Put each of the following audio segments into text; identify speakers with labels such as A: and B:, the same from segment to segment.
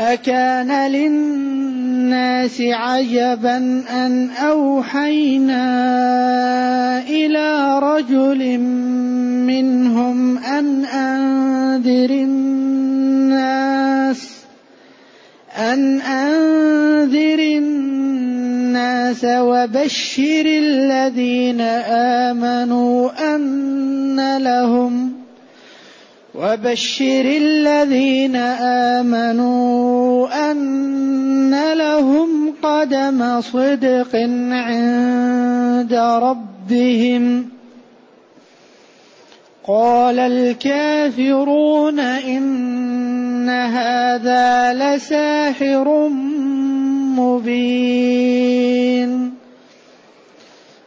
A: أكان للناس عجبا أن أوحينا إلى رجل منهم أن أنذر الناس أن أنذر الناس وبشر الذين آمنوا أن لهم وبشر الذين آمنوا أن لهم قدم صدق عند ربهم. قال الكافرون إن هذا لساحر مبين.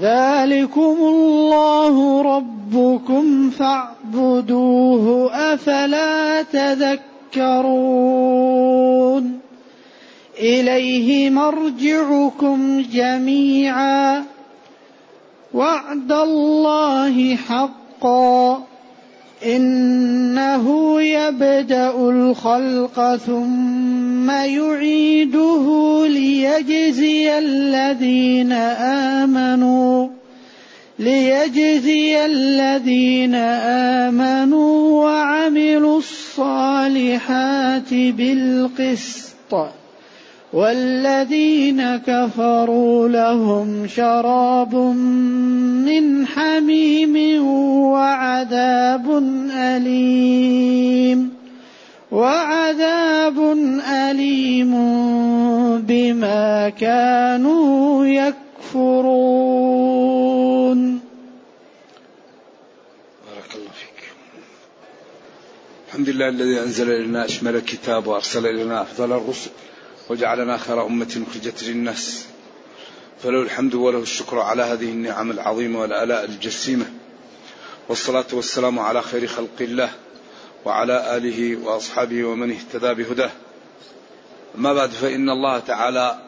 A: ذلكم الله ربكم فاعبدوه أفلا تذكرون. إليه مرجعكم جميعا. وعد الله حقا. إنه يبدأ الخلق ثم يعيده ليجزي الذين آمنوا ليجزي الذين آمنوا وعملوا الصالحات بالقسط. والذين كفروا لهم شراب من حميم وعذاب أليم وعذاب أليم بما كانوا يكفرون.
B: بارك الله فيك. الحمد لله الذي أنزل إلينا أشمل الكتاب وأرسل إلينا أفضل الرسل. وجعلنا خير أمة أخرجت للناس. فله الحمد وله الشكر على هذه النعم العظيمة والآلاء الجسيمة. والصلاة والسلام على خير خلق الله وعلى آله وأصحابه ومن اهتدى بهداه. أما بعد فإن الله تعالى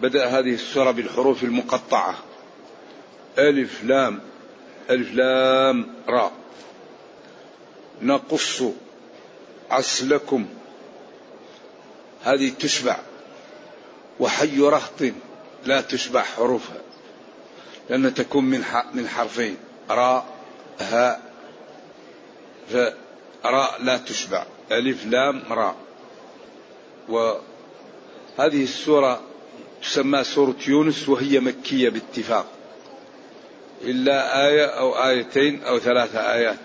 B: بدأ هذه السورة بالحروف المقطعة. ألف لام ألف لام راء. نقص عسلكم هذه تشبع. وحي رهط لا تشبع حروفها. لأنها تكون من من حرفين. راء هاء راء لا تشبع. ألف لام راء. وهذه السورة تسمى سورة يونس وهي مكية باتفاق. إلا آية أو آيتين أو ثلاثة آيات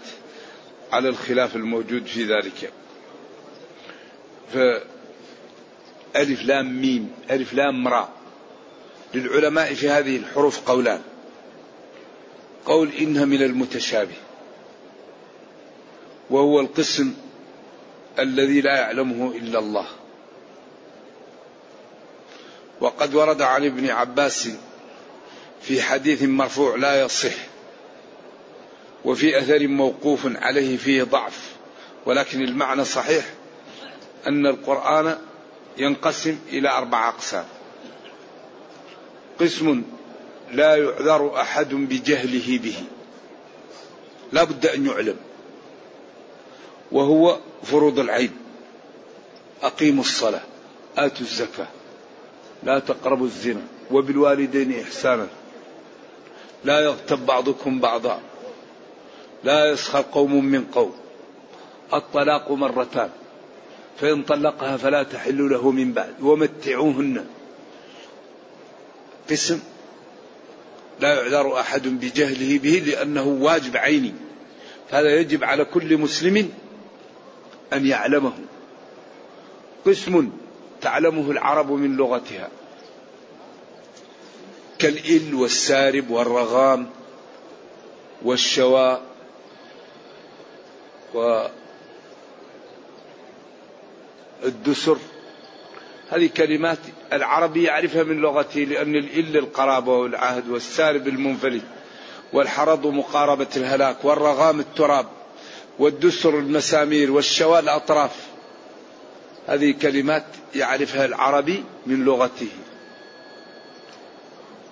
B: على الخلاف الموجود في ذلك. ألف لام ميم ألف لام راء للعلماء في هذه الحروف قولان. قول إنها من المتشابه. وهو القسم الذي لا يعلمه إلا الله. وقد ورد عن ابن عباس في حديث مرفوع لا يصح وفي أثر موقوف عليه فيه ضعف ولكن المعنى صحيح أن القرآن ينقسم إلى أربع أقسام. قسم لا يعذر أحد بجهله به. لا بد أن يعلم. وهو فروض العين. أقيموا الصلاة. آتوا الزكاة. لا تقربوا الزنا. وبالوالدين إحسانا. لا يغتب بعضكم بعضا. لا يسخر قوم من قوم. الطلاق مرتان. فإن طلقها فلا تحل له من بعد ومتعوهن. قسم. لا يعذر أحد بجهله به لأنه واجب عيني. هذا يجب على كل مسلم أن يعلمه. قسم تعلمه العرب من لغتها. كالإل والسارب والرغام والشواء والدسر هذه كلمات العربي يعرفها من لغته لأن الإل القرابة والعهد والسارب المنفلت والحرض مقاربة الهلاك والرغام التراب والدسر المسامير والشواء الأطراف. هذه كلمات يعرفها العربي من لغته.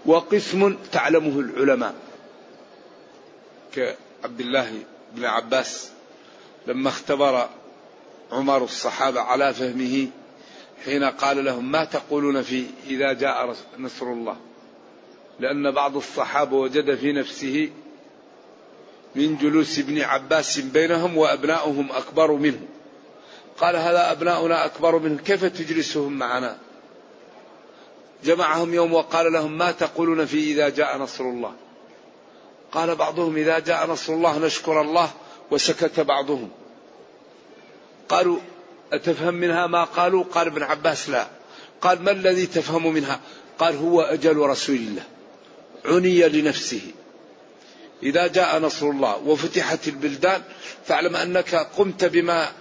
B: وقسم تعلمه العلماء. كعبد الله بن عباس لما اختبر عمر الصحابة على فهمه حين قال لهم ما تقولون في إذا جاء نصر الله؟ لأن بعض الصحابة وجد في نفسه من جلوس ابن عباس بينهم وأبناؤهم أكبر منه. قال هذا أبناؤنا أكبر منه كيف تجلسهم معنا؟ جمعهم يوم وقال لهم ما تقولون في إذا جاء نصر الله؟ قال بعضهم إذا جاء نصر الله نشكر الله وسكت بعضهم. قالوا أتفهم منها ما قالوا؟ قال ابن عباس لا. قال ما الذي تفهم منها؟ قال هو أجل رسول الله عني لنفسه. إذا جاء نصر الله وفتحت البلدان فاعلم أنك قمت بما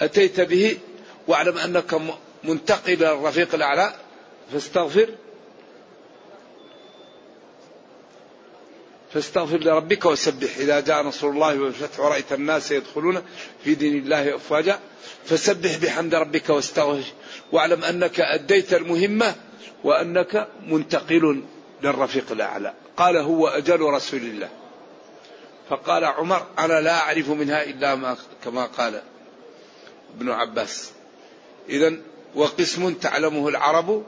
B: أتيت به واعلم أنك منتقل إلى الرفيق الأعلى فاستغفر. فاستغفر لربك وسبح. إذا جاء نصر الله والفتح ورأيت الناس يدخلون في دين الله أفواجا فسبح بحمد ربك واستغفر. واعلم أنك أديت المهمة وأنك منتقل للرفيق الأعلى. قال هو أجل رسول الله. فقال عمر أنا لا أعرف منها إلا ما كما قال ابن عباس. إذا وقسم تعلمه العرب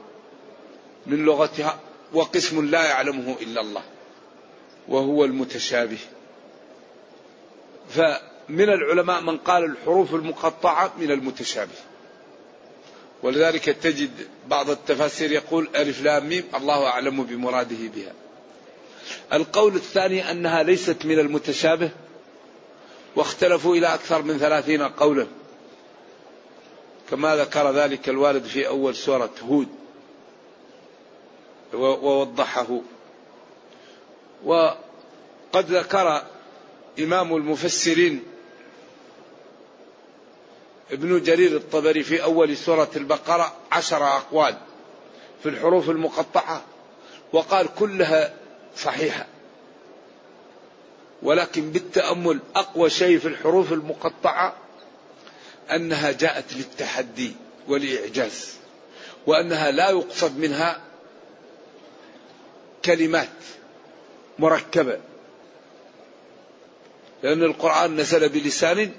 B: من لغتها وقسم لا يعلمه إلا الله. وهو المتشابه. فمن العلماء من قال الحروف المقطعة من المتشابه. ولذلك تجد بعض التفاسير يقول ألف لام ميم الله أعلم بمراده بها. القول الثاني أنها ليست من المتشابه واختلفوا إلى أكثر من ثلاثين قولا. كما ذكر ذلك الوالد في أول سورة هود ووضحه. وقد ذكر إمام المفسرين ابن جرير الطبري في أول سورة البقرة عشر أقوال في الحروف المقطعة وقال كلها صحيحة. ولكن بالتأمل أقوى شيء في الحروف المقطعة أنها جاءت للتحدي والإعجاز وأنها لا يقصد منها كلمات. مركبة. لأن القرآن نزل بلسان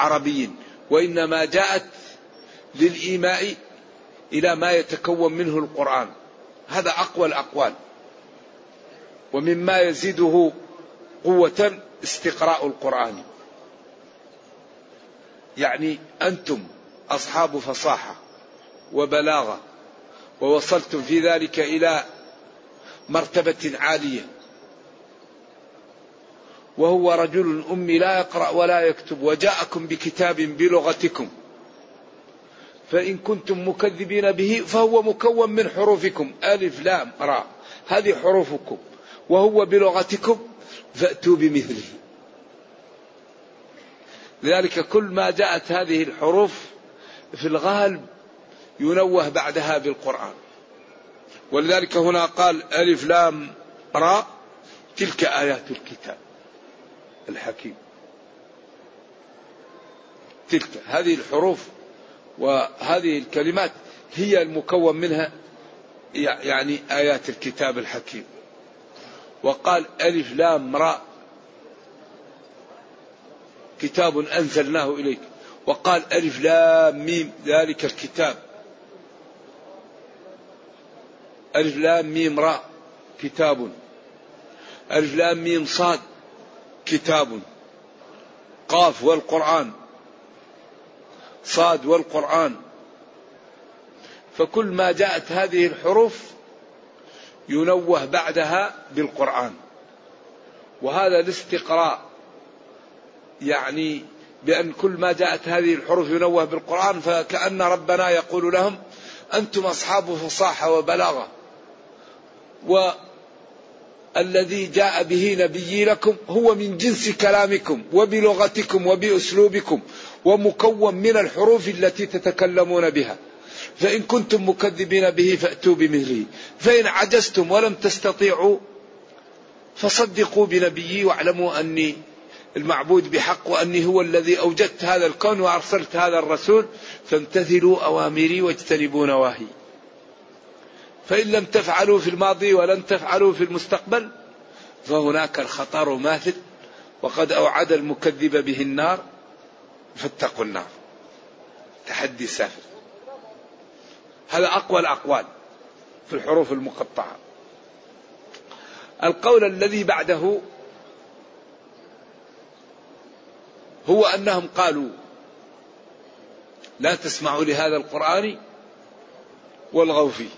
B: عربي وإنما جاءت للإيماء إلى ما يتكون منه القرآن. هذا أقوى الأقوال. ومما يزيده قوة استقراء القرآن. يعني أنتم أصحاب فصاحة وبلاغة ووصلتم في ذلك إلى مرتبة عالية. وهو رجل أمي لا يقرأ ولا يكتب وجاءكم بكتاب بلغتكم. فإن كنتم مكذبين به فهو مكون من حروفكم. ألف لام راء. هذه حروفكم. وهو بلغتكم فأتوا بمثله. لذلك كل ما جاءت هذه الحروف في الغالب ينوه بعدها بالقرآن. ولذلك هنا قال ألف لام راء تلك آيات الكتاب الحكيم. تلك هذه الحروف وهذه الكلمات هي المكون منها يعني آيات الكتاب الحكيم. وقال ألف لام راء كتاب أنزلناه إليك. وقال ألف لام ميم ذلك الكتاب. ألف لام ميم راء كتاب. ألف لام ميم صاد كتاب. قاف والقرآن. صاد والقرآن. فكل ما جاءت هذه الحروف ينوه بعدها بالقرآن. وهذا الاستقراء يعني بأن كل ما جاءت هذه الحروف ينوه بالقرآن فكأن ربنا يقول لهم أنتم أصحاب فصاحة وبلاغة. والذي جاء به نبيي لكم هو من جنس كلامكم وبلغتكم وبأسلوبكم ومكون من الحروف التي تتكلمون بها. فإن كنتم مكذبين به فأتوا بمثله. فإن عجزتم ولم تستطيعوا فصدقوا بنبيي واعلموا أني المعبود بحق وأني هو الذي أوجدت هذا الكون وأرسلت هذا الرسول. فامتثلوا أوامري واجتنبوا نواهي. فإن لم تفعلوا في الماضي ولن تفعلوا في المستقبل فهناك الخطر ماثل وقد أوعد المكذب به النار فاتقوا النار. تحدي سافر. هذا أقوى الأقوال في الحروف المقطعة. القول الذي بعده هو أنهم قالوا لا تسمعوا لهذا القرآن والغوا فيه.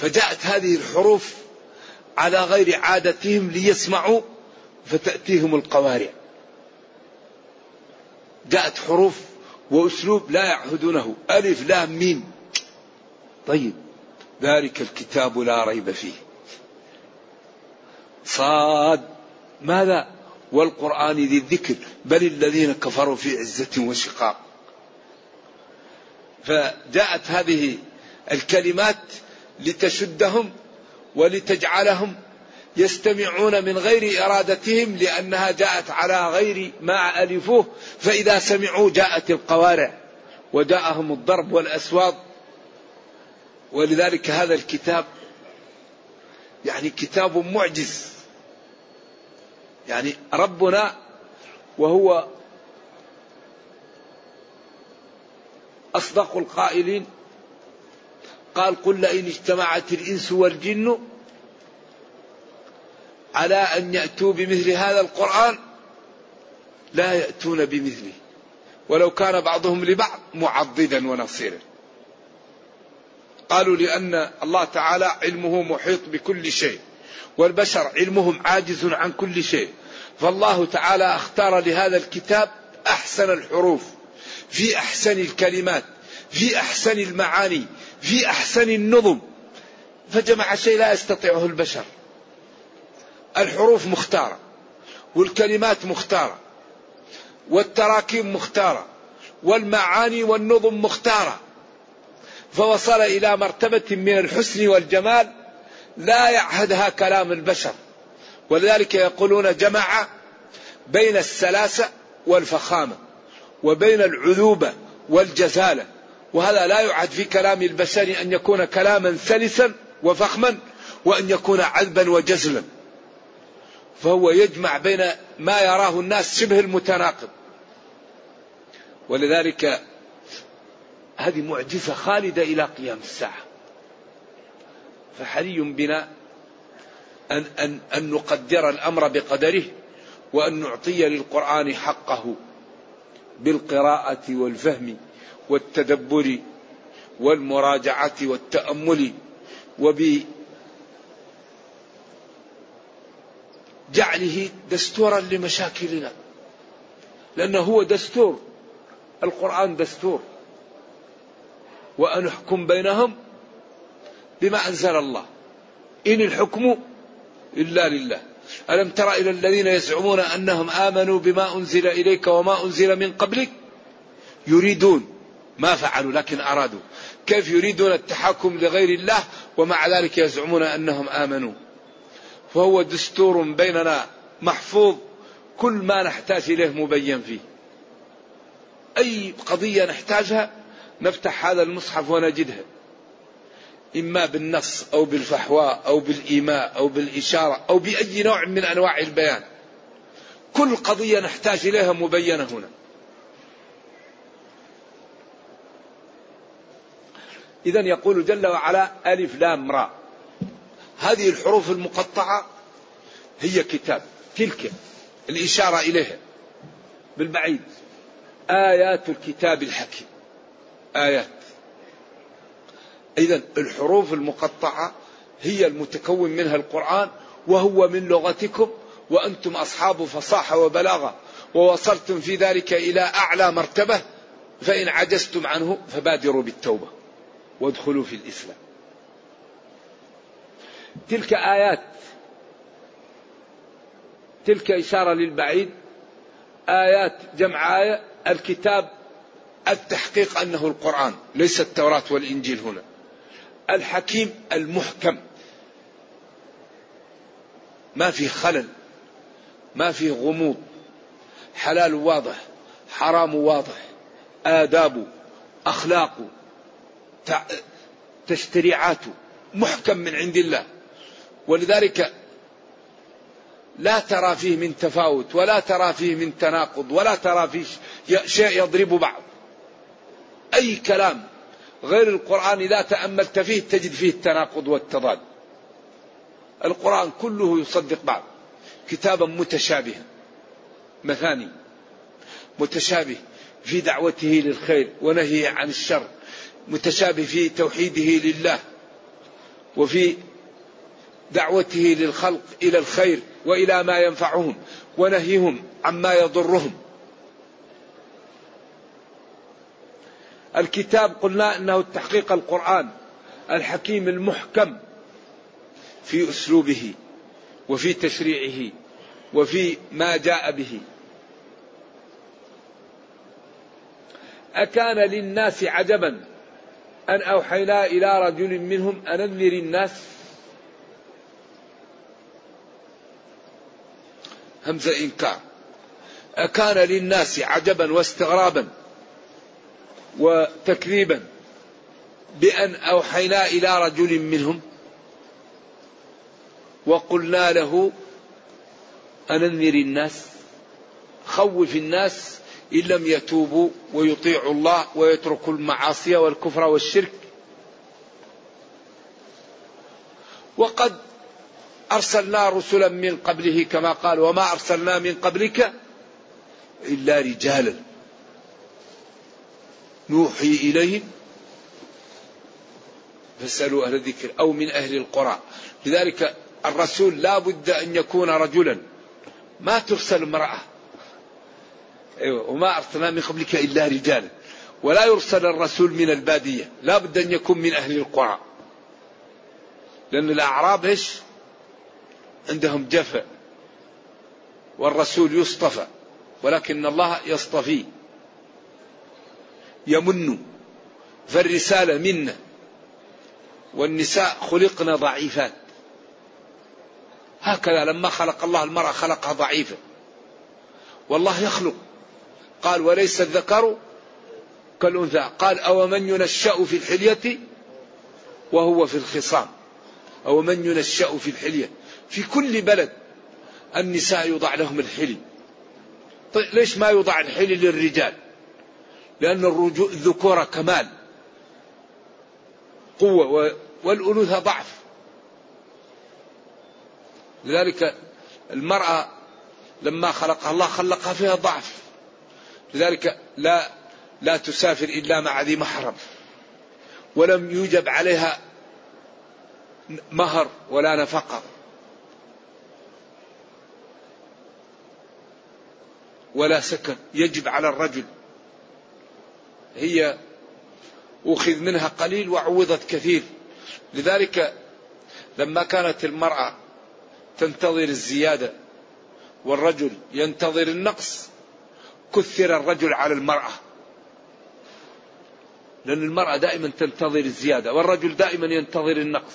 B: فجاءت هذه الحروف على غير عادتهم ليسمعوا فتأتيهم القوارع. جاءت حروف وأسلوب لا يعهدونه. ألف لام ميم. طيب ذلك الكتاب لا ريب فيه. صاد. ماذا؟ والقرآن ذي الذكر. بل الذين كفروا في عزة وشقاق. فجاءت هذه الكلمات لتشدهم ولتجعلهم يستمعون من غير إرادتهم لأنها جاءت على غير ما ألفوه فإذا سمعوا جاءت القوارع وجاءهم الضرب والاسواط ولذلك هذا الكتاب يعني كتاب معجز. يعني ربنا وهو أصدق القائلين قال قل لئن اجتمعت الإنس والجن على أن يأتوا بمثل هذا القرآن لا يأتون بمثله. ولو كان بعضهم لبعض معضدا ونصيرا. قالوا لأن الله تعالى علمه محيط بكل شيء والبشر علمهم عاجز عن كل شيء. فالله تعالى اختار لهذا الكتاب أحسن الحروف في أحسن الكلمات. في أحسن المعاني في أحسن النظم. فجمع شيء لا يستطيعه البشر. الحروف مختارة والكلمات مختارة والتراكيب مختارة والمعاني والنظم مختارة. فوصل إلى مرتبة من الحسن والجمال لا يعهدها كلام البشر. ولذلك يقولون جمع بين السلاسة والفخامة وبين العذوبة والجزالة. وهذا لا يعد في كلام البشر أن يكون كلاما سلسا وفخما وأن يكون عذبا وجزلا. فهو يجمع بين ما يراه الناس شبه المتناقض. ولذلك هذه معجزة خالدة إلى قيام الساعة. فحري بنا أن, أن, أن نقدر الأمر بقدره وأن نعطي للقرآن حقه بالقراءة والفهم. والتدبر والمراجعة والتأمل وبجعله دستورا لمشاكلنا. لأنه هو دستور القرآن دستور. وأن نحكم بينهم بما أنزل الله. إن الحكم إلا لله. ألم تر إلى الذين يزعمون أنهم آمنوا بما أنزل إليك وما أنزل من قبلك؟ يريدون ما فعلوا لكن أرادوا. كيف يريدون التحكم لغير الله ومع ذلك يزعمون أنهم آمنوا. فهو دستور بيننا محفوظ كل ما نحتاج إليه مبين فيه. أي قضية نحتاجها نفتح هذا المصحف ونجدها. إما بالنص أو بالفحواء أو بالإيماء أو بالإشارة أو بأي نوع من أنواع البيان. كل قضية نحتاج إليها مبينة هنا. إذا يقول جل وعلا ألف لام را. هذه الحروف المقطعة هي كتاب تلك الإشارة إليها بالبعيد. آيات الكتاب الحكيم. آيات. إذا الحروف المقطعة هي المتكون منها القرآن وهو من لغتكم وأنتم أصحاب فصاحة وبلاغة ووصلتم في ذلك إلى أعلى مرتبة فإن عجزتم عنه فبادروا بالتوبة. وادخلوا في الإسلام. تلك آيات تلك إشارة للبعيد آيات جمع آية الكتاب التحقيق أنه القرآن ليس التوراة والإنجيل هنا. الحكيم المحكم. ما في خلل ما في غموض. حلال واضح حرام واضح. آداب أخلاق تشتريعات محكم من عند الله. ولذلك لا ترى فيه من تفاوت ولا ترى فيه من تناقض ولا ترى فيه شيء يضرب بعض. أي كلام غير القرآن إذا تأملت فيه تجد فيه التناقض والتضاد. القرآن كله يصدق بعض. كتابا متشابها مثاني متشابه في دعوته للخير ونهيه عن الشر. متشابه في توحيده لله وفي دعوته للخلق إلى الخير وإلى ما ينفعهم ونهيهم عما يضرهم. الكتاب قلنا إنه التحقيق القرآن الحكيم المحكم في أسلوبه وفي تشريعه وفي ما جاء به. أكان للناس عجبا أن أوحينا إلى رجل منهم أن أنذر الناس. همزة إنكار. أكان للناس عجبا واستغرابا وتكذيبا بأن أوحينا إلى رجل منهم وقلنا له أنذر الناس خوف الناس إن لم يتوبوا ويطيعوا الله ويتركوا المعاصي والكفر والشرك. وقد أرسلنا رسلا من قبله كما قال وما أرسلنا من قبلك إلا رجالا. نوحي إليهم. فاسألوا أهل الذكر أو من أهل القرى. لذلك الرسول لا بد أن يكون رجلا. ما ترسل امرأة. وما أرسلنا من قبلك إلا رجالا. ولا يرسل الرسول من البادية. لا بد أن يكون من أهل القرى. لأن الأعراب إيش؟ عندهم جفا. والرسول يصطفى. ولكن الله يصطفي. يمن. فالرسالة منا والنساء خلقنا ضعيفات. هكذا لما خلق الله المرأة خلقها ضعيفة. والله يخلق. قال وليس الذكر كالأنثى. قال أو من ينشأ في الحلية وهو في الخصام. أو من ينشأ في الحلية. في كل بلد النساء يوضع لهم الحلي. طيب ليش ما يوضع الحلي للرجال؟ لأن الذكورة كمال. قوة والأنوثة ضعف. لذلك المرأة لما خلقها الله خلقها فيها ضعف. لذلك لا لا تسافر إلا مع ذي محرم. ولم يوجب عليها مهر ولا نفقة. ولا سكن. يجب على الرجل. هي أخذ منها قليل وعوضت كثير. لذلك لما كانت المرأة تنتظر الزيادة والرجل ينتظر النقص كثر الرجل على المرأة. لأن المرأة دائما تنتظر الزيادة والرجل دائما ينتظر النقص.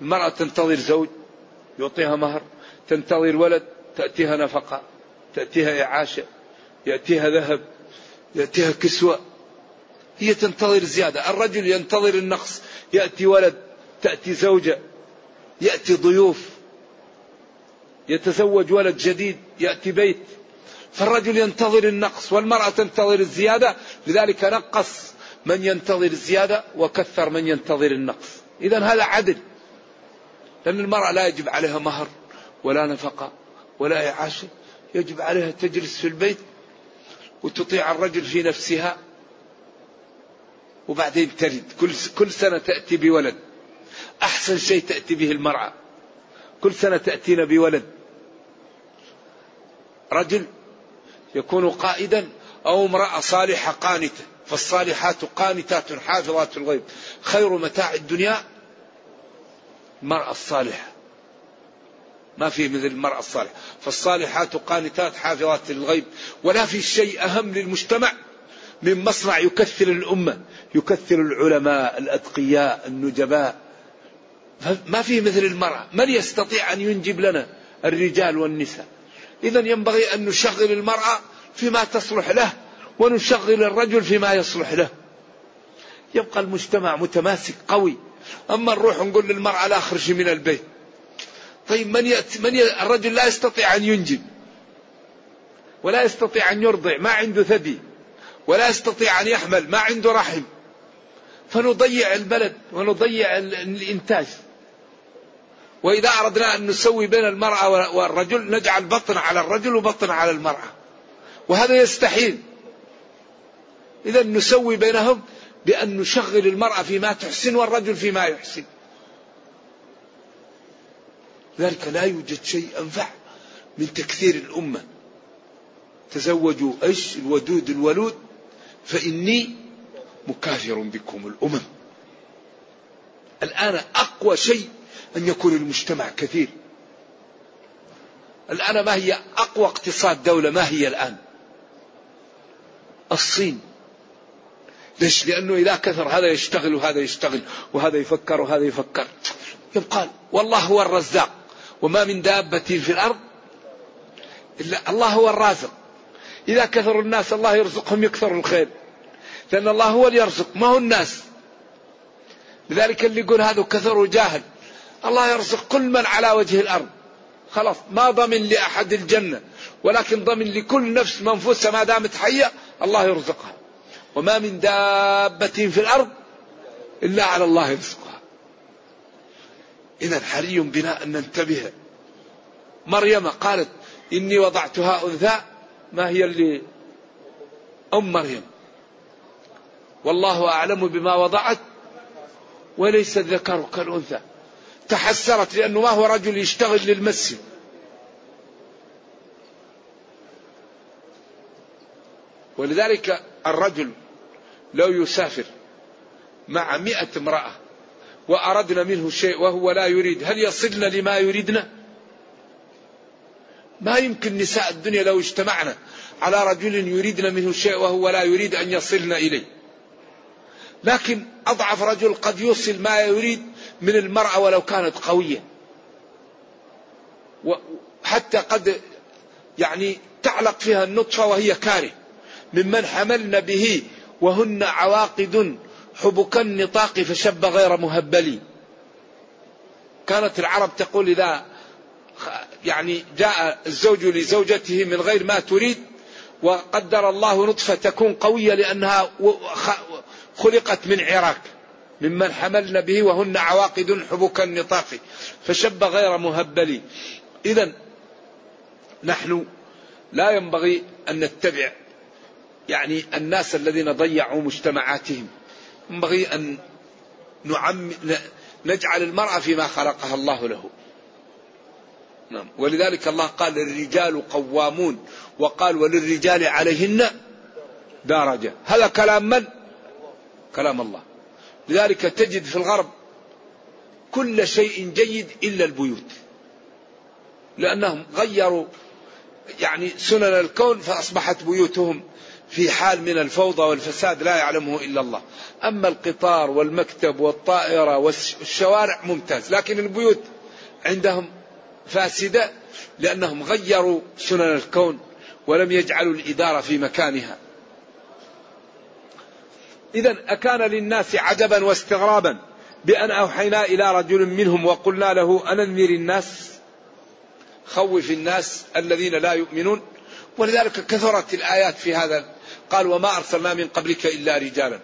B: المرأة تنتظر زوج يعطيها مهر تنتظر ولد تأتيها نفقة تأتيها إعاشة يأتيها ذهب يأتيها كسوة. هي تنتظر زيادة. الرجل ينتظر النقص. يأتي ولد تأتي زوجة يأتي ضيوف. يتزوج ولد جديد يأتي بيت. فالرجل ينتظر النقص والمرأة تنتظر الزيادة لذلك نقص من ينتظر الزيادة وكثر من ينتظر النقص. إذا هذا عدل لأن المرأة لا يجب عليها مهر ولا نفقة ولا إعاشة يجب عليها تجلس في البيت وتطيع الرجل في نفسها وبعدين تلد كل كل سنة تأتي بولد. أحسن شيء تأتي به المرأة. كل سنة تأتينا بولد. رجل يكون قائدا أو امرأة صالحة قانتة فالصالحات قانتات حافظات الغيب. خير متاع الدنيا المرأة الصالحة. ما في مثل المرأة الصالحة. فالصالحات قانتات حافظات للغيب ولا في شيء أهم للمجتمع من مصنع يكثر الأمة يكثر العلماء الأتقياء النجباء. ما في مثل المرأة. من يستطيع أن ينجب لنا الرجال والنساء؟ إذا ينبغي أن نشغل المرأة فيما تصلح له ونشغل الرجل فيما يصلح له. يبقى المجتمع متماسك قوي. أما نروح نقول للمرأة لا اخرجي من البيت. طيب من يأتي من ي... الرجل لا يستطيع أن ينجب ولا يستطيع أن يرضع ما عنده ثدي ولا يستطيع أن يحمل ما عنده رحم. فنضيع البلد ونضيع الإنتاج. وإذا أردنا أن نسوي بين المرأة والرجل نجعل بطن على الرجل وبطن على المرأة. وهذا يستحيل. إذا نسوي بينهم بأن نشغل المرأة فيما تحسن والرجل فيما يحسن. ذلك لا يوجد شيء أنفع من تكثير الأمة. تزوجوا أيش؟ الودود الولود. فإني مكافر بكم الأمم. الآن أقوى شيء أن يكون المجتمع كثير. الآن ما هي أقوى اقتصاد دولة؟ ما هي الآن؟ الصين. ليش؟ لأنه إذا كثر هذا يشتغل وهذا يشتغل وهذا يفكر وهذا يفكر. يبقى والله هو الرزاق. وما من دابة في الأرض إلا الله هو الرازق. إذا كثروا الناس الله يرزقهم يكثر الخير. لأن الله هو اللي يرزق ما هو الناس. لذلك اللي يقول هذا كثر جاهل. الله يرزق كل من على وجه الأرض. خلاص ما ضمن لأحد الجنة ولكن ضمن لكل نفس منفوسة ما دامت حية الله يرزقها. وما من دابة في الأرض إلا على الله رزقها. إذا حري بنا أن ننتبه. مريم قالت إني وضعتها أنثى ما هي اللي؟ أم مريم. والله أعلم بما وضعت وليس الذكر كالأنثى. تحسرت لأنه ما هو رجل يشتغل للمسجد. ولذلك الرجل لو يسافر مع مئة امرأة وأردنا منه شيء وهو لا يريد هل يصلنا لما يريدنا؟ ما يمكن نساء الدنيا لو اجتمعنا على رجل يريدنا منه شيء وهو لا يريد أن يصلنا إليه. لكن أضعف رجل قد يوصل ما يريد من المرأة ولو كانت قوية. وحتى قد يعني تعلق فيها النطفة وهي كاره ممن حملن به وهن عواقد حبك النطاق فشب غير مهبل. كانت العرب تقول إذا يعني جاء الزوج لزوجته من غير ما تريد وقدر الله نطفة تكون قوية لأنها خلقت من عراك ممن حملن به وهن عواقد حبك النطاق فشب غير مهبل إذا نحن لا ينبغي أن نتبع يعني الناس الذين ضيعوا مجتمعاتهم. ينبغي أن نعم نجعل المرأة فيما خلقها الله له. نعم. ولذلك الله قال الرجال قوامون. وقال وللرجال عليهن درجة. هذا كلام من؟ كلام الله. لذلك تجد في الغرب كل شيء جيد إلا البيوت. لأنهم غيروا يعني سنن الكون فأصبحت بيوتهم في حال من الفوضى والفساد لا يعلمه إلا الله. أما القطار والمكتب والطائرة والشوارع ممتاز لكن البيوت عندهم فاسدة لأنهم غيروا سنن الكون ولم يجعلوا الإدارة في مكانها. إذا أكان للناس عجبا واستغرابا بأن أوحينا إلى رجل منهم وقلنا له أنذر الناس خوف الناس الذين لا يؤمنون. ولذلك كثرت الآيات في هذا. قال وما أرسلنا من قبلك إلا رجالا.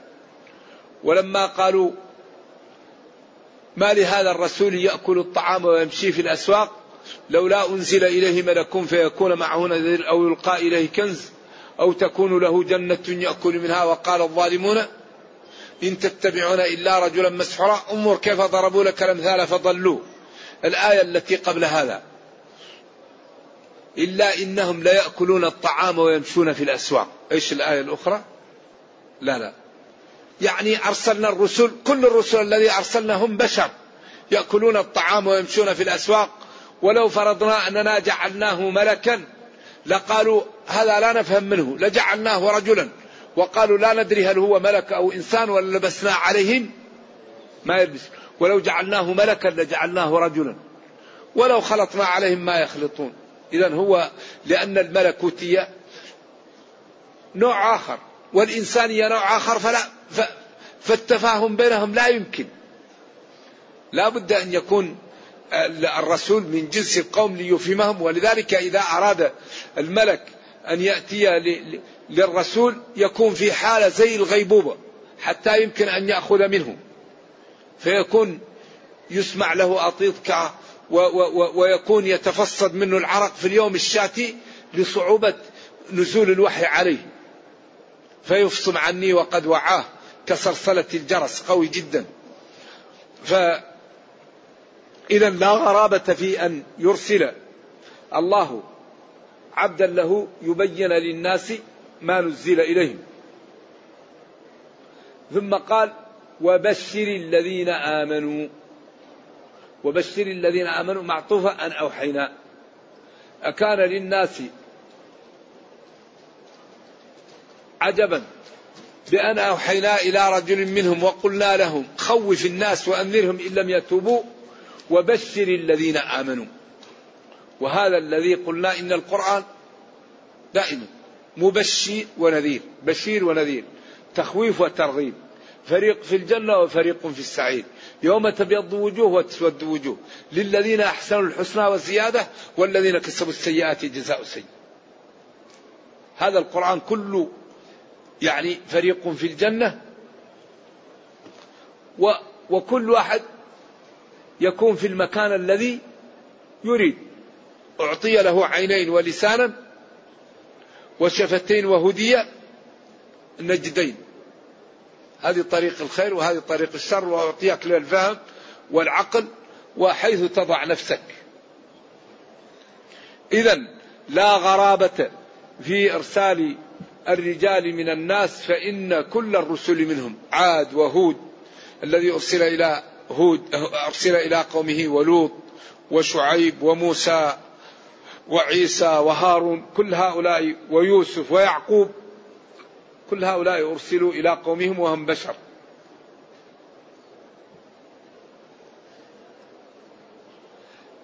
B: ولما قالوا ما لهذا الرسول يأكل الطعام ويمشي في الأسواق؟ لولا أنزل إليه ملك فيكون معه نذير أو يلقى إليه كنز أو تكون له جنة يأكل منها. وقال الظالمون إن تتبعون إلا رجلا مسحورا. انظر كيف ضربوا لك الأمثال فضلوا. الآية التي قبل هذا. إلا إنهم ليأكلون الطعام ويمشون في الأسواق. إيش الآية الأخرى؟ لا لا. يعني أرسلنا الرسل كل الرسل الذي أرسلناهم بشر يأكلون الطعام ويمشون في الأسواق. ولو فرضنا أننا جعلناه ملكا لقالوا هذا لا نفهم منه لجعلناه رجلا. وقالوا لا ندري هل هو ملك أو إنسان ولا لبسنا عليهم. ما يلبس. ولو جعلناه ملكا لجعلناه رجلا. ولو خلطنا عليهم ما يخلطون. إذا هو لأن الملكوتية نوع آخر. والإنسانية نوع آخر فلا فالتفاهم بينهم لا يمكن. لا بد أن يكون الرسول من جنس القوم ليفهمهم. ولذلك إذا أراد الملك أن يأتي للرسول يكون في حالة زي الغيبوبة حتى يمكن أن يأخذ منه. فيكون يسمع له أطيط ويكون يتفصد منه العرق في اليوم الشاتي لصعوبة نزول الوحي عليه. فيفصم عني وقد وعاه كصلصلة الجرس قوي جدا. ف إذا لا غرابة في أن يرسل الله عبدا له يبين للناس ما نزل إليهم. ثم قال وبشر الذين آمنوا. وبشر الذين آمنوا معطوفة أن أوحينا. أكان للناس عجبا بأن أوحينا إلى رجل منهم وقلنا لهم خوف الناس وأنذرهم إن لم يتوبوا. وبشر الذين آمنوا. وهذا الذي قلنا إن القرآن دائما مبشر ونذير بشير ونذير تخويف وترغيب فريق في الجنة وفريق في السعير. يوم تبيض وجوه وتسود وجوه. للذين أحسنوا الحسنى والزيادة والذين كسبوا السيئات جزاء سيء. هذا القرآن كله يعني فريق في الجنة و وكل واحد يكون في المكان الذي يريد. أعطي له عينين ولسانا وشفتين وهدية النجدين هذه طريق الخير وهذه طريق الشر وأعطيك للفهم والعقل وحيث تضع نفسك. إذا لا غرابة في إرسال الرجال من الناس فإن كل الرسل منهم عاد وهود الذي أرسل إلى هود أرسل إلى قومه ولوط وشعيب وموسى وعيسى وهارون كل هؤلاء ويوسف ويعقوب كل هؤلاء أرسلوا إلى قومهم وهم بشر.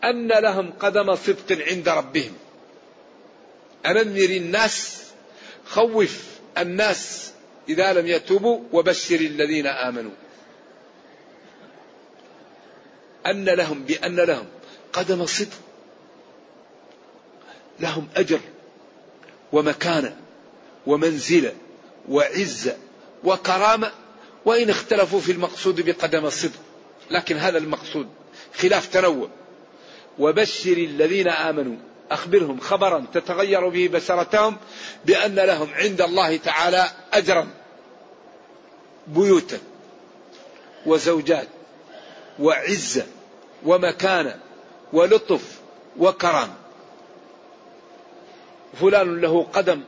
B: أن لهم قدم صدق عند ربهم. أنذر الناس خوف الناس إذا لم يتوبوا وبشر الذين آمنوا. أن لهم بأن لهم قدم صدق لهم أجر ومكانة ومنزلة وعزة وكرامة وإن اختلفوا في المقصود بقدم الصدق. لكن هذا المقصود خلاف تنوع. وبشر الذين آمنوا أخبرهم خبرا تتغير به بشرتهم بأن لهم عند الله تعالى أجرا. بيوتا وزوجات وعزة ومكانة ولطف وكرم فلان له قدم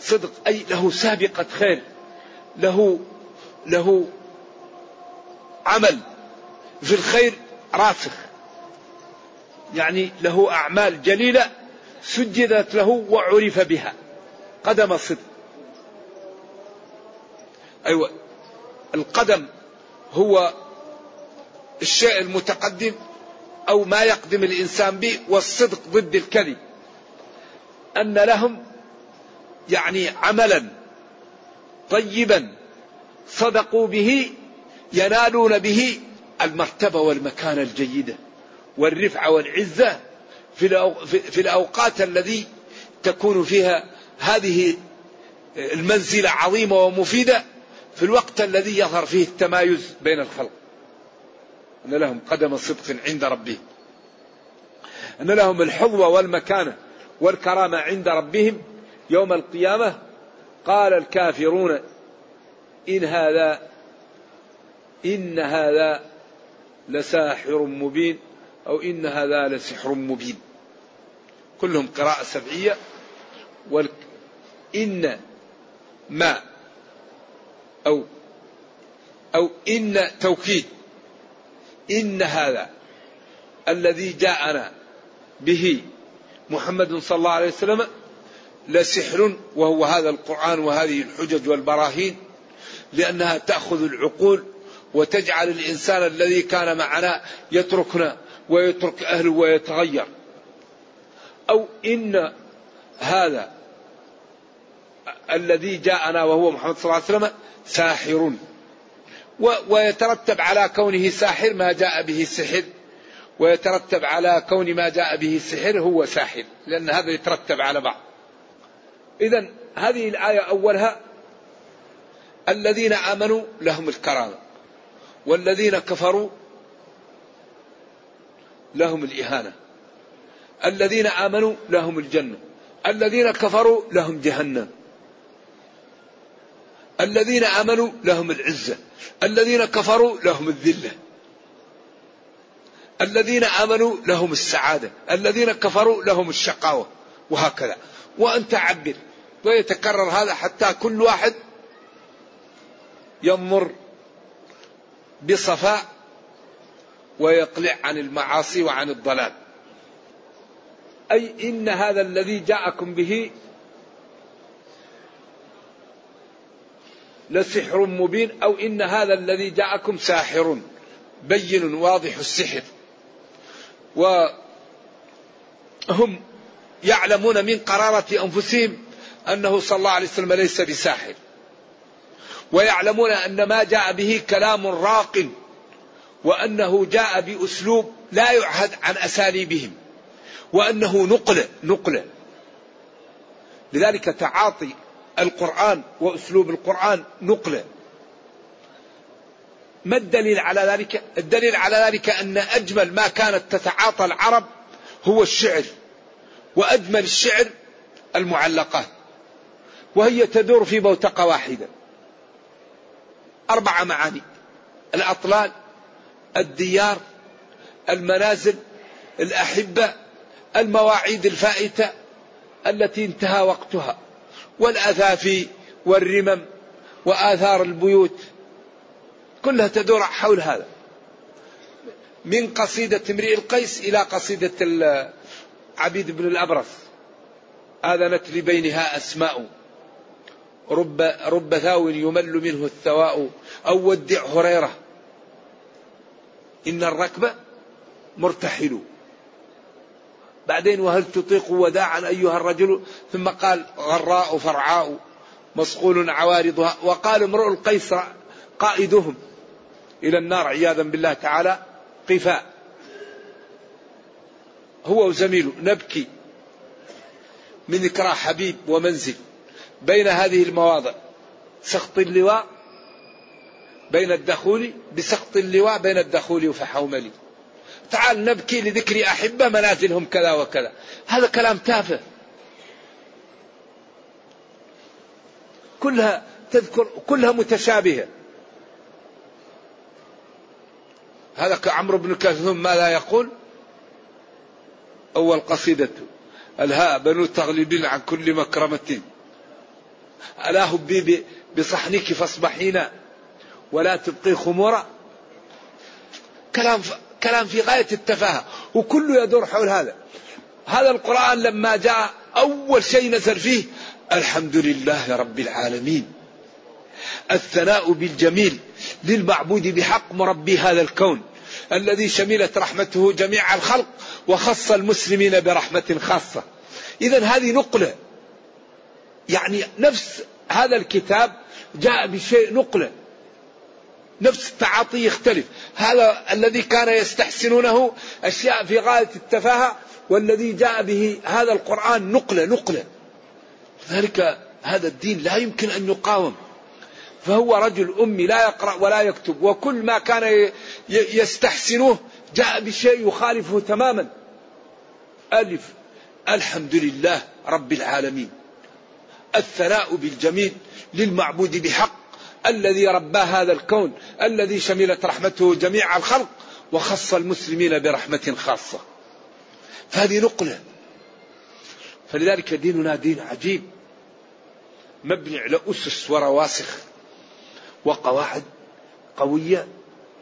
B: صدق أي له سابقة خير له له عمل في الخير راسخ. يعني له أعمال جليلة سجدت له وعرف بها قدم الصدق أيوة القدم هو الشيء المتقدم أو ما يقدم الإنسان به والصدق ضد الكذب. أن لهم يعني عملا طيبا صدقوا به ينالون به المرتبة والمكانة الجيدة والرفعة والعزة في الأوقات الذي تكون فيها هذه المنزلة عظيمة ومفيدة في الوقت الذي يظهر فيه التمايز بين الخلق. أن لهم قدم صدق عند ربهم. أن لهم الحظوة والمكانة. والكرامة عند ربهم يوم القيامة. قال الكافرون إن هذا إن هذا لساحر مبين أو إن هذا لسحر مبين. كلهم قراءة سبعية. وال إن ما أو أو إن توكيد إن هذا الذي جاءنا به محمد صلى الله عليه وسلم لسحر وهو هذا القرآن وهذه الحجج والبراهين لأنها تأخذ العقول وتجعل الإنسان الذي كان معنا يتركنا ويترك أهله ويتغير. أو إن هذا الذي جاءنا وهو محمد صلى الله عليه وسلم ساحر. ويترتب على كونه ساحر ما جاء به السحر ويترتب على كون ما جاء به السحر هو ساحر لأن هذا يترتب على بعض. إذا هذه الآية أولها الذين آمنوا لهم الكرامة والذين كفروا لهم الإهانة الذين آمنوا لهم الجنة الذين كفروا لهم جهنم الذين آمنوا لهم العزة الذين كفروا لهم الذلة. الذين آمنوا لهم السعادة الذين كفروا لهم الشقاوة وهكذا. وأنت عبر ويتكرر هذا حتى كل واحد يمر بصفاء ويقلع عن المعاصي وعن الضلال. أي إن هذا الذي جاءكم به لسحر مبين أو إن هذا الذي جاءكم ساحر. بين واضح السحر. وهم يعلمون من قرارة أنفسهم أنه صلى الله عليه وسلم ليس بساحر. ويعلمون أن ما جاء به كلام راق وأنه جاء بأسلوب لا يعهد عن أساليبهم وأنه نقلة نقلة لذلك تعاطي القرآن وأسلوب القرآن نقلة ما الدليل على ذلك؟ الدليل على ذلك أن أجمل ما كانت تتعاطى العرب هو الشعر وأجمل الشعر المعلقات وهي تدور في بوتقة واحدة. أربع معاني الأطلال الديار المنازل الأحبة المواعيد الفائتة التي انتهى وقتها والأثافي والرمم وآثار البيوت كلها تدور حول هذا. من قصيدة امرئ القيس إلى قصيدة عبيد بن الأبرص. آذنت لبينها أسماء. رب, رب ثاو يمل منه الثواء. أو ودع هريرة. إن الركب مرتحل. بعدين وهل تطيق وداعا أيها الرجل؟ ثم قال غراء فرعاء. مصقول عوارضها. وقال امرؤ القيس قائدهم. إلى النار عياذا بالله تعالى قفاء. هو وزميله نبكي من ذكرى حبيب ومنزل بين هذه المواضع. سخط اللواء بين الدخول بسخط اللواء بين الدخول وفحوملي تعال نبكي لذكر أحبة منازلهم كذا وكذا. هذا كلام تافه. كلها تذكر كلها متشابهة. هذا كعمرو بن كلثوم ماذا يقول؟ أول قصيدة الهاء بنو تغلبين عن كل مكرمة. ألا هبي بصحنك فاصبحينا ولا تبقي خمورا. كلام كلام في غاية التفاهة وكله يدور حول هذا. هذا القرآن لما جاء أول شيء نزل فيه الحمد لله رب العالمين. الثناء بالجميل للمعبود بحق مربي هذا الكون. الذي شملت رحمته جميع الخلق وخص المسلمين برحمة خاصة. إذا هذه نقلة. يعني نفس هذا الكتاب جاء بشيء نقلة. نفس التعاطي يختلف. هذا الذي كان يستحسنونه أشياء في غاية التفاهة والذي جاء به هذا القرآن نقلة نقلة. ذلك هذا الدين لا يمكن أن يقاوم. فهو رجل أمي لا يقرأ ولا يكتب وكل ما كان يستحسنه جاء بشيء يخالفه تماما. ألف الحمد لله رب العالمين. الثناء بالجميل للمعبود بحق الذي ربى هذا الكون الذي شملت رحمته جميع الخلق وخص المسلمين برحمة خاصة. فهذه نقلة. فلذلك ديننا دين عجيب. مبني على أسس ورواسخ وقواعد قوية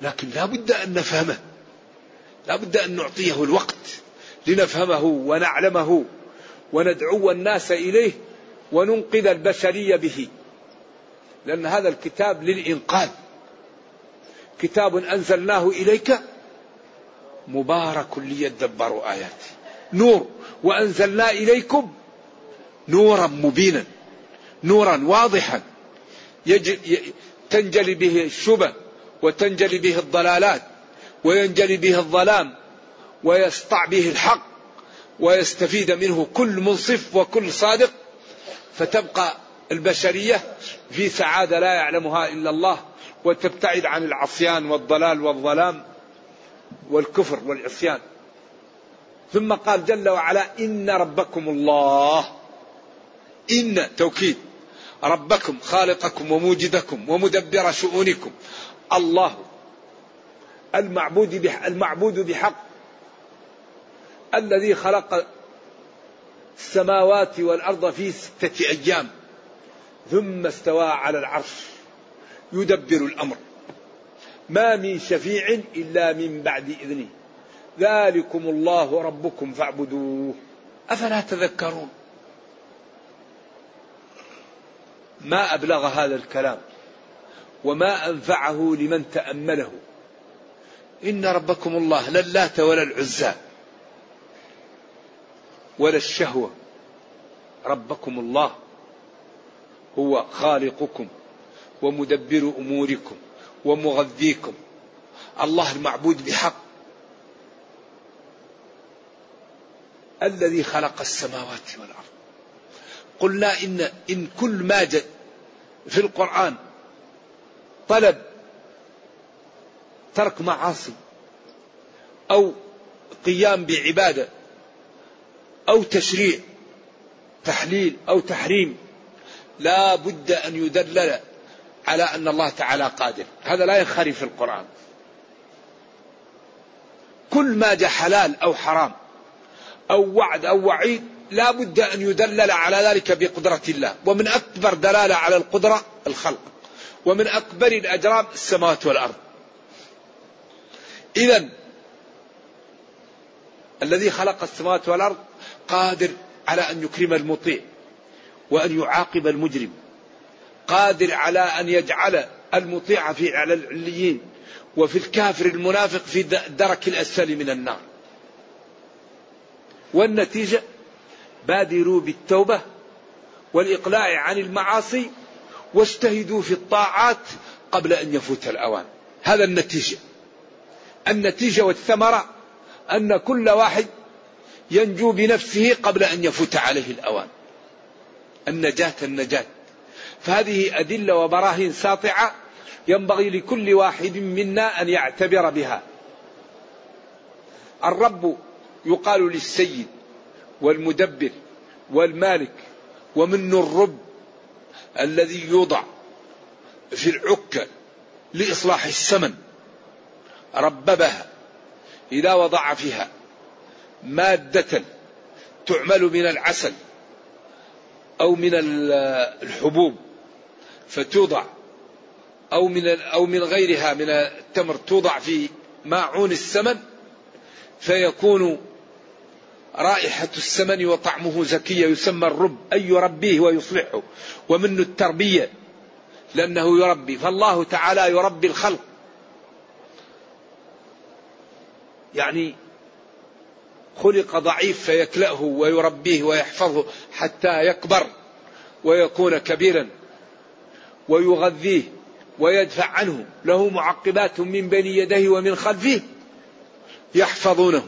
B: لكن لا بد أن نفهمه. لا بد أن نعطيه الوقت لنفهمه ونعلمه وندعو الناس إليه وننقذ البشرية به. لأن هذا الكتاب للإنقاذ. كتاب أنزلناه إليك مبارك ليدبروا آياته نور وأنزلنا إليكم نورا مبينا نورا واضحا. تنجلي به الشبه وتنجلي به الضلالات وينجلي به الظلام ويسطع به الحق ويستفيد منه كل منصف وكل صادق فتبقى البشرية في سعادة لا يعلمها إلا الله وتبتعد عن العصيان والضلال والظلام والكفر والعصيان. ثم قال جل وعلا إن ربكم الله. إن توكيد. ربكم خالقكم وموجدكم ومدبر شؤونكم. الله المعبود المعبود بحق. الذي خلق السماوات والأرض في ستة أيام ثم استوى على العرش. يدبر الأمر. ما من شفيع إلا من بعد إذنه. ذلكم الله ربكم فاعبدوه. أفلا تذكرون؟ ما أبلغ هذا الكلام وما أنفعه لمن تأمله. إن ربكم الله لا اللات ولا العزى ولا الشهوة. ربكم الله هو خالقكم ومدبر أموركم ومغذيكم. الله المعبود بحق الذي خلق السماوات والأرض. قلنا إن إن كل ما جاء في القرآن طلب ترك معاصي أو قيام بعبادة أو تشريع تحليل أو تحريم لا بد أن يدلل على أن الله تعالى قادر. هذا لا ينخري في القرآن. كل ما جاء حلال أو حرام أو وعد أو وعيد لا بد أن يدلل على ذلك بقدرة الله. ومن أكبر دلالة على القدرة الخلق. ومن أكبر الأجرام السماوات والأرض. إذا الذي خلق السماوات والأرض قادر على أن يكرم المطيع وأن يعاقب المجرم. قادر على أن يجعل المطيع في على العليين وفي الكافر المنافق في الدرك الأسفل من النار. والنتيجة؟ بادروا بالتوبة والإقلاع عن المعاصي واجتهدوا في الطاعات قبل أن يفوت الأوان. هذا النتيجة. النتيجة والثمرة أن كل واحد ينجو بنفسه قبل أن يفوت عليه الأوان. النجاة النجاة. فهذه أدلة وبراهين ساطعة ينبغي لكل واحد منا أن يعتبر بها. الرب يقال للسيد والمدبر والمالك ومنه الرب الذي يوضع في العكة لإصلاح السمن رببها إذا وضع فيها مادة تعمل من العسل أو من الحبوب فتوضع أو من أو من غيرها من التمر توضع في ماعون السمن فيكون رائحة السمن وطعمه زكية يسمى الرب أي يربيه ويصلحه ومنه التربية لأنه يربي فالله تعالى يربي الخلق. يعني خلق ضعيف فيكلأه ويربيه ويحفظه حتى يكبر ويكون كبيرا ويغذيه ويدفع عنه. له معقبات من بين يديه ومن خلفه يحفظونه.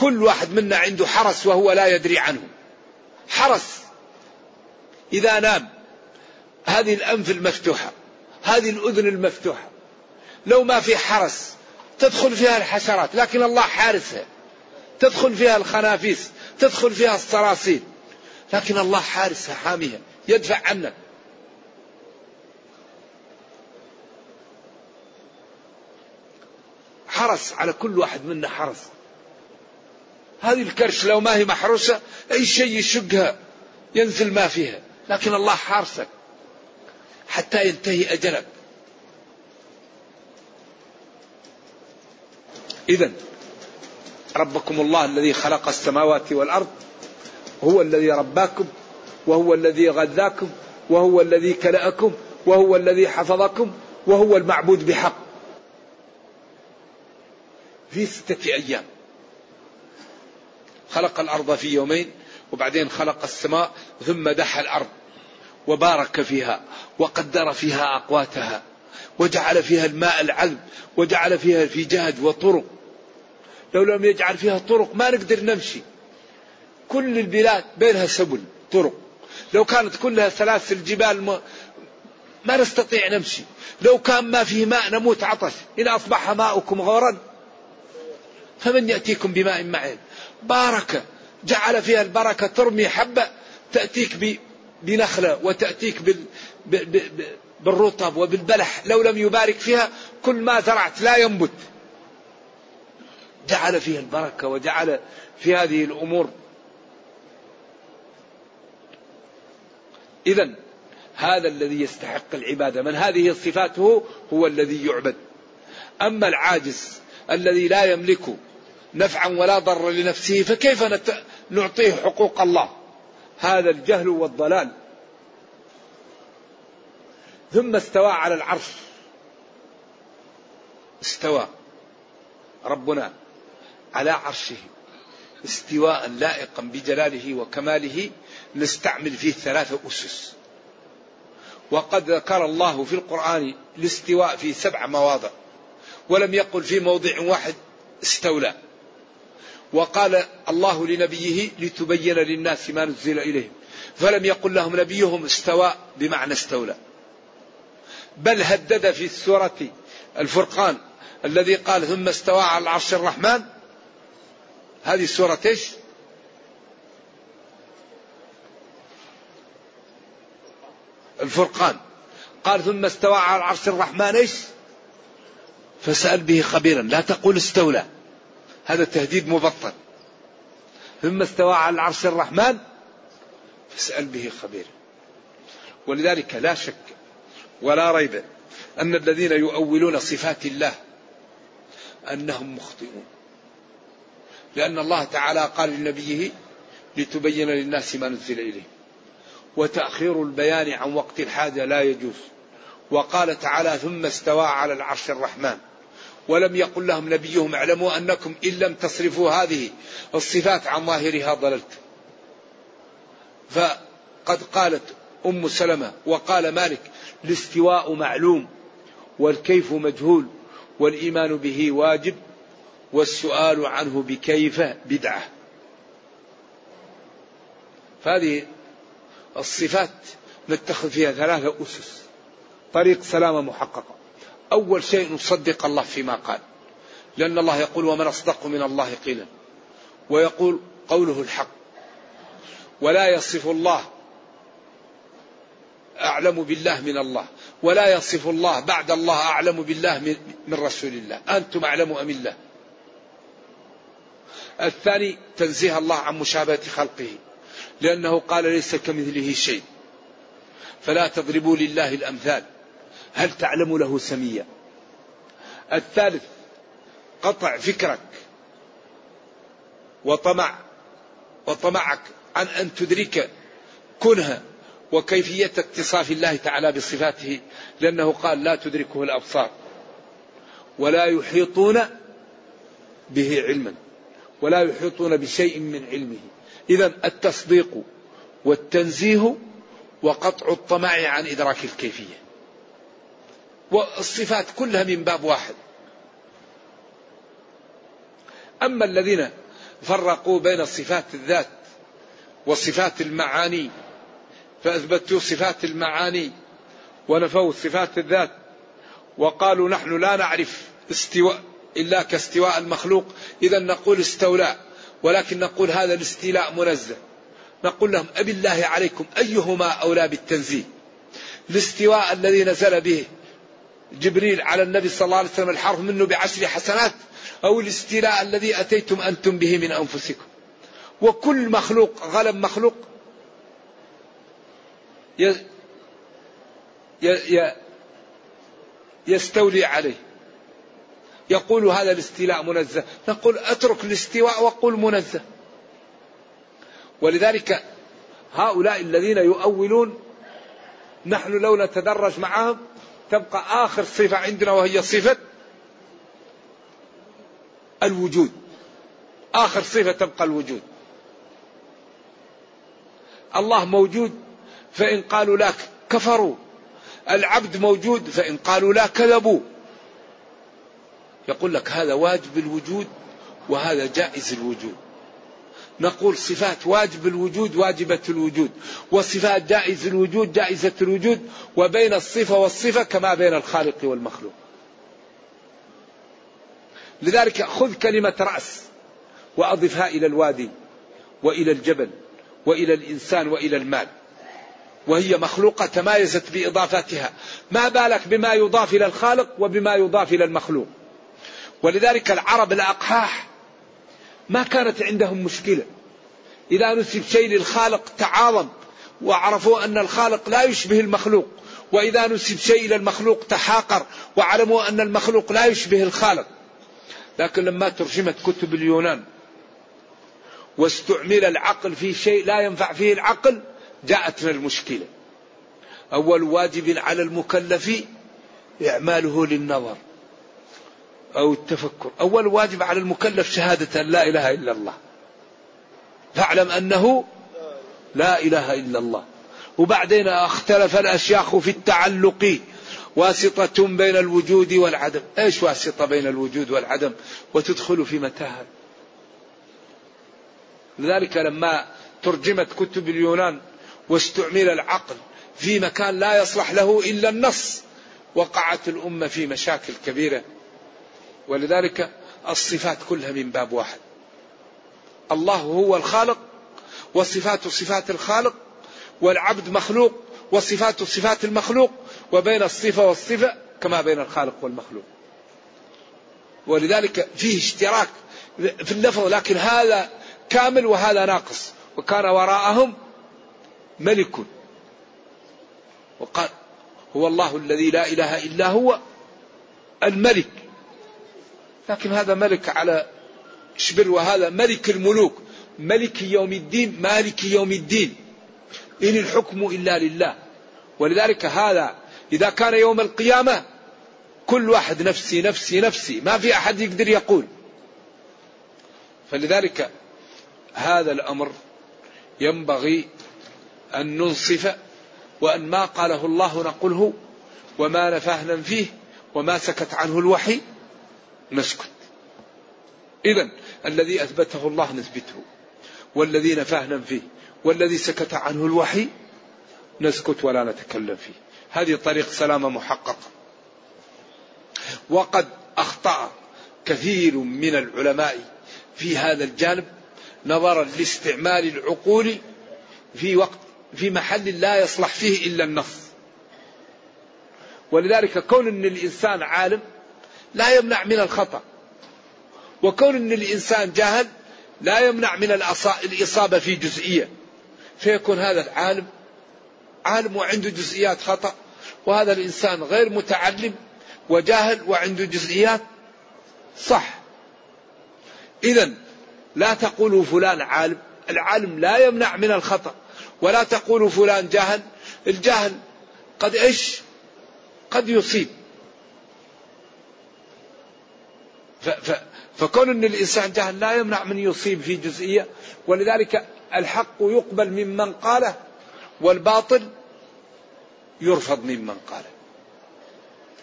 B: كل واحد منا عنده حرس وهو لا يدري عنه. حرس. إذا نام. هذه الأنف المفتوحة. هذه الأذن المفتوحة. لو ما في حرس تدخل فيها الحشرات لكن الله حارسها. تدخل فيها الخنافيس تدخل فيها الصراصير لكن الله حارسها حاميها يدفع عنك حرس على كل واحد منا حرس. هذه الكرش لو ما هي محروسة أي شيء يشقها ينزل ما فيها. لكن الله حارسك حتى ينتهي أجلك. إذا ربكم الله الذي خلق السماوات والأرض هو الذي رباكم وهو الذي غذاكم وهو الذي كلأكم وهو الذي حفظكم وهو المعبود بحق. في ستة أيام. خلق الأرض في يومين وبعدين خلق السماء ثم دحى الأرض وبارك فيها وقدر فيها أقواتها وجعل فيها الماء العذب وجعل فيها الفجاج وطرق لو لم يجعل فيها طرق ما نقدر نمشي. كل البلاد بينها سبل طرق. لو كانت كلها سلاسل جبال ما نستطيع نمشي. لو كان ما فيه ماء نموت عطش. إن أصبح ماؤكم غورا فمن يأتيكم بماء معين؟ بارك. جعل فيها البركة ترمي حبة تأتيك بنخلة وتأتيك بال... بالرطب وبالبلح. لو لم يبارك فيها كل ما زرعت لا ينبت. جعل فيها البركة وجعل في هذه الأمور. إذا هذا الذي يستحق العبادة. من هذه صفاته هو الذي يعبد. أما العاجز الذي لا يملك نفعا ولا ضر لنفسه فكيف نعطيه حقوق الله؟ هذا الجهل والضلال. ثم استوى على العرش. استوى. ربنا على عرشه. استواء لائقا بجلاله وكماله نستعمل فيه ثلاثة أسس. وقد ذكر الله في القرآن الاستواء في سبع مواضع. ولم يقل في موضع واحد استولى. وقال الله لنبيه لتبين للناس ما نزل إليهم. فلم يقل لهم نبيهم استوى بمعنى استولى. بل هدد في السورة الفرقان الذي قال ثم استوى على العرش الرحمن. هذه السورة إيش؟ الفرقان. قال ثم استوى على العرش الرحمن إيش؟ فسأل به خبيرا. لا تقول استولى. هذا تهديد مبطل. ثم استوى على العرش الرحمن فاسأل به خبيرا ولذلك لا شك ولا ريب أن الذين يؤولون صفات الله أنهم مخطئون. لأن الله تعالى قال لنبيه لتبين للناس ما نزل إليه. وتأخير البيان عن وقت الحاجة لا يجوز. وقال تعالى ثم استوى على العرش الرحمن. ولم يقل لهم نبيهم اعلموا أنكم إن لم تصرفوا هذه الصفات عن ظاهرها ضللت. فقد قالت أم سلمة وقال مالك الاستواء معلوم والكيف مجهول والإيمان به واجب والسؤال عنه بكيف بدعة. فهذه الصفات نتخذ فيها ثلاثة أسس. طريق سلامة محققة. أول شيء نصدق الله فيما قال. لأن الله يقول ومن أصدق من الله قيلا. ويقول قوله الحق. ولا يصف الله أعلم بالله من الله. ولا يصف الله بعد الله أعلم بالله من رسول الله. أنتم أعلم أم الله؟ الثاني تنزيه الله عن مشابهة خلقه. لأنه قال ليس كمثله شيء. فلا تضربوا لله الأمثال. هل تعلم له سميا الثالث قطع فكرك وطمع وطمعك عن أن تدرك كنها وكيفية اتصاف الله تعالى بصفاته لأنه قال لا تدركه الأبصار ولا يحيطون به علما ولا يحيطون بشيء من علمه. إذا التصديق والتنزيه وقطع الطمع عن إدراك الكيفية. والصفات كلها من باب واحد. أما الذين فرقوا بين صفات الذات وصفات المعاني فأثبتوا صفات المعاني ونفوا صفات الذات وقالوا نحن لا نعرف استواء إلا كاستواء المخلوق. إذا نقول استولى ولكن نقول هذا الاستيلاء منزه. نقول لهم أبي الله عليكم أيهما أولى بالتنزيل الاستواء الذي نزل به جبريل على النبي صلى الله عليه وسلم الحرف منه بعشر حسنات أو الاستيلاء الذي أتيتم أنتم به من أنفسكم. وكل مخلوق غلب مخلوق يستولي عليه. يقول هذا الاستيلاء منزه. نقول اترك الاستواء وقل منزه. ولذلك هؤلاء الذين يؤولون نحن لو نتدرج معهم تبقى آخر صفة عندنا وهي صفة الوجود. آخر صفة تبقى الوجود. الله موجود فإن قالوا لا كفروا. العبد موجود فإن قالوا لا كذبوا. يقول لك هذا واجب الوجود وهذا جائز الوجود. نقول صفات واجب الوجود واجبة الوجود. وصفات جائز الوجود جائزة الوجود. وبين الصفة والصفة كما بين الخالق والمخلوق. لذلك خذ كلمة رأس وأضفها إلى الوادي وإلى الجبل وإلى الإنسان وإلى المال. وهي مخلوقة تمايزت بإضافاتها ما بالك بما يضاف إلى الخالق وبما يضاف إلى المخلوق؟ ولذلك العرب الأقحاح ما كانت عندهم مشكلة. إذا نسب شيء للخالق تعاظم. وعرفوا أن الخالق لا يشبه المخلوق. وإذا نسب شيء إلى المخلوق تحاقر. وعلموا أن المخلوق لا يشبه الخالق. لكن لما ترجمت كتب اليونان واستعمل العقل في شيء لا ينفع فيه العقل جاءتنا المشكلة. أول واجب على المكلف إعماله للنظر. أو التفكر. أول واجب على المكلف شهادة أن لا إله إلا الله. فاعلم أنه لا إله إلا الله. وبعدين اختلف الأشياخ في التعلق واسطة بين الوجود والعدم. إيش واسطة بين الوجود والعدم؟ وتدخل في متاهة لذلك لما ترجمت كتب اليونان واستعمل العقل في مكان لا يصلح له إلا النص وقعت الأمة في مشاكل كبيرة. ولذلك الصفات كلها من باب واحد. الله هو الخالق وصفات صفات الخالق والعبد مخلوق وصفات صفات المخلوق وبين الصفة والصفة كما بين الخالق والمخلوق. ولذلك فيه اشتراك في اللفظ لكن هذا كامل وهذا ناقص. وكان وراءهم ملك. وقال هو الله الذي لا إله إلا هو الملك. لكن هذا ملك على شبر وهذا ملك الملوك. ملك يوم الدين مالك يوم الدين. إن الحكم إلا لله. ولذلك هذا إذا كان يوم القيامة كل واحد نفسي نفسي نفسي. ما في أحد يقدر يقول. فلذلك هذا الأمر ينبغي أن ننصف وأن ما قاله الله نقله وما نفاه فيه وما سكت عنه الوحي. نسكت. إذا الذي أثبته الله نثبته. والذي نفاه ننفيه والذي سكت عنه الوحي نسكت ولا نتكلم فيه. هذه طريق سلامة محققة وقد أخطأ كثير من العلماء في هذا الجانب نظرا لاستعمال العقول في وقت في محل لا يصلح فيه إلا النص. ولذلك كون أن الإنسان عالم لا يمنع من الخطأ. وكون أن الإنسان جاهل لا يمنع من الإصابة في جزئية. فيكون هذا العالم عالم وعنده جزئيات خطأ وهذا الإنسان غير متعلم وجاهل وعنده جزئيات صح. إذا لا تقولوا فلان عالم العالم لا يمنع من الخطأ. ولا تقولوا فلان جاهل الجاهل قد إيش؟ قد يصيب ف ف فكون أن الإنسان جاهل لا يمنع من يصيب في جزئية ولذلك الحق يقبل ممن قاله والباطل يرفض ممن قاله.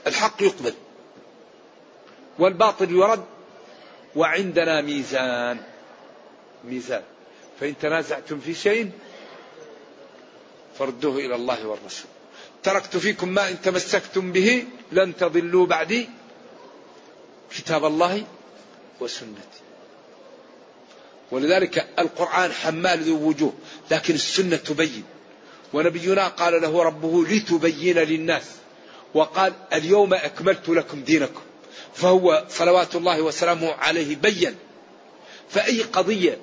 B: الحق يقبل والباطل يرد وعندنا ميزان ميزان. فإن تنازعتم في شيء فردوه إلى الله والرسول. تركت فيكم ما إن تمسكتم به لن تضلوا بعدي. كتاب الله وسنتي. ولذلك القرآن حمال ذو وجوه لكن السنة تبين. ونبينا قال له ربه لتبين للناس وقال اليوم أكملت لكم دينكم فهو صلوات الله وسلامه عليه بين. فأي قضية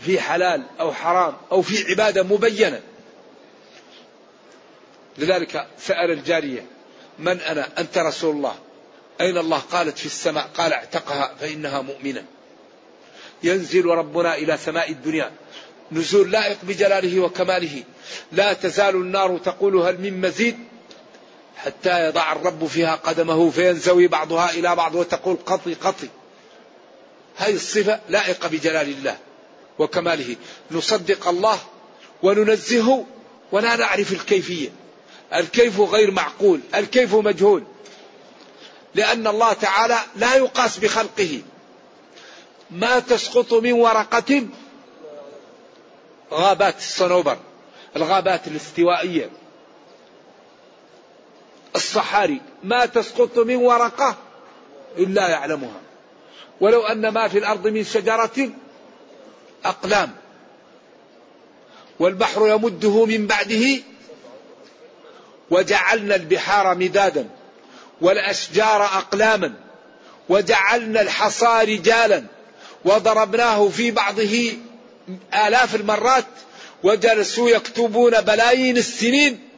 B: في حلال أو حرام أو في عبادة مبينة. لذلك سأل الجارية من أنا؟ أنت رسول الله. أين الله؟ قالت في السماء. قال اعتقها فإنها مؤمنة. ينزل ربنا إلى سماء الدنيا. نزول لائق بجلاله وكماله. لا تزال النار تقول هل من مزيد؟ حتى يضع الرب فيها قدمه فينزوي بعضها إلى بعض وتقول قطي قطي. هذه الصفة لائقة بجلال الله وكماله. نصدق الله وننزهه ولا نعرف الكيفية. الكيف غير معقول. الكيف مجهول. لأن الله تعالى لا يقاس بخلقه. ما تسقط من ورقة غابات الصنوبر الغابات الاستوائية. الصحاري ما تسقط من ورقة إلا يعلمها. ولو أن ما في الأرض من شجرة أقلام. والبحر يمده من بعده وجعلنا البحار مدادا. والأشجار أقلاما وجعلنا الحصى رجالا وضربناه في بعضه آلاف المرات وجلسوا يكتبون بلايين السنين.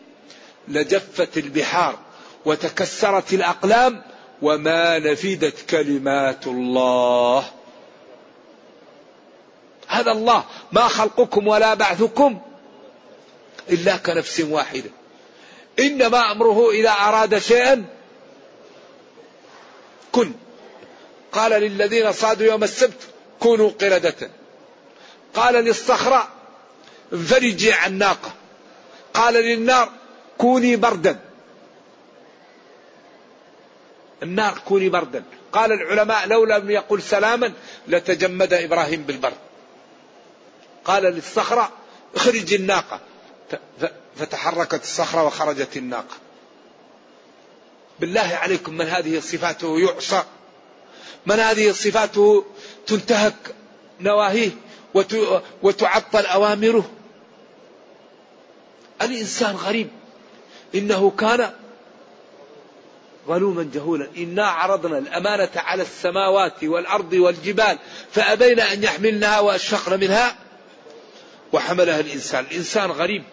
B: لجفت البحار وتكسرت الأقلام وما نفدت كلمات الله. هذا الله ما خلقكم ولا بعثكم إلا كنفس واحدة. إنما أمره إذا أراد شيئا كن. قال للذين صادوا يوم السبت كونوا قردة. قال للصخرة انفرجي عن ناقة قال للنار كوني بردا. النار كوني بردا. قال العلماء لو لم يقل سلاما لتجمد إبراهيم بالبرد. قال للصخرة اخرج الناقة. فتحركت الصخرة وخرجت الناقة. بالله عليكم من هذه صفاته يعصى. من هذه صفاته تنتهك نواهيه وتعطل أوامره. الإنسان غريب. إنه كان ظلوما جهولا. إنا عرضنا الأمانة على السماوات والأرض والجبال فأبين أن يحملنها وأشفقن منها وحملها الإنسان. الإنسان غريب.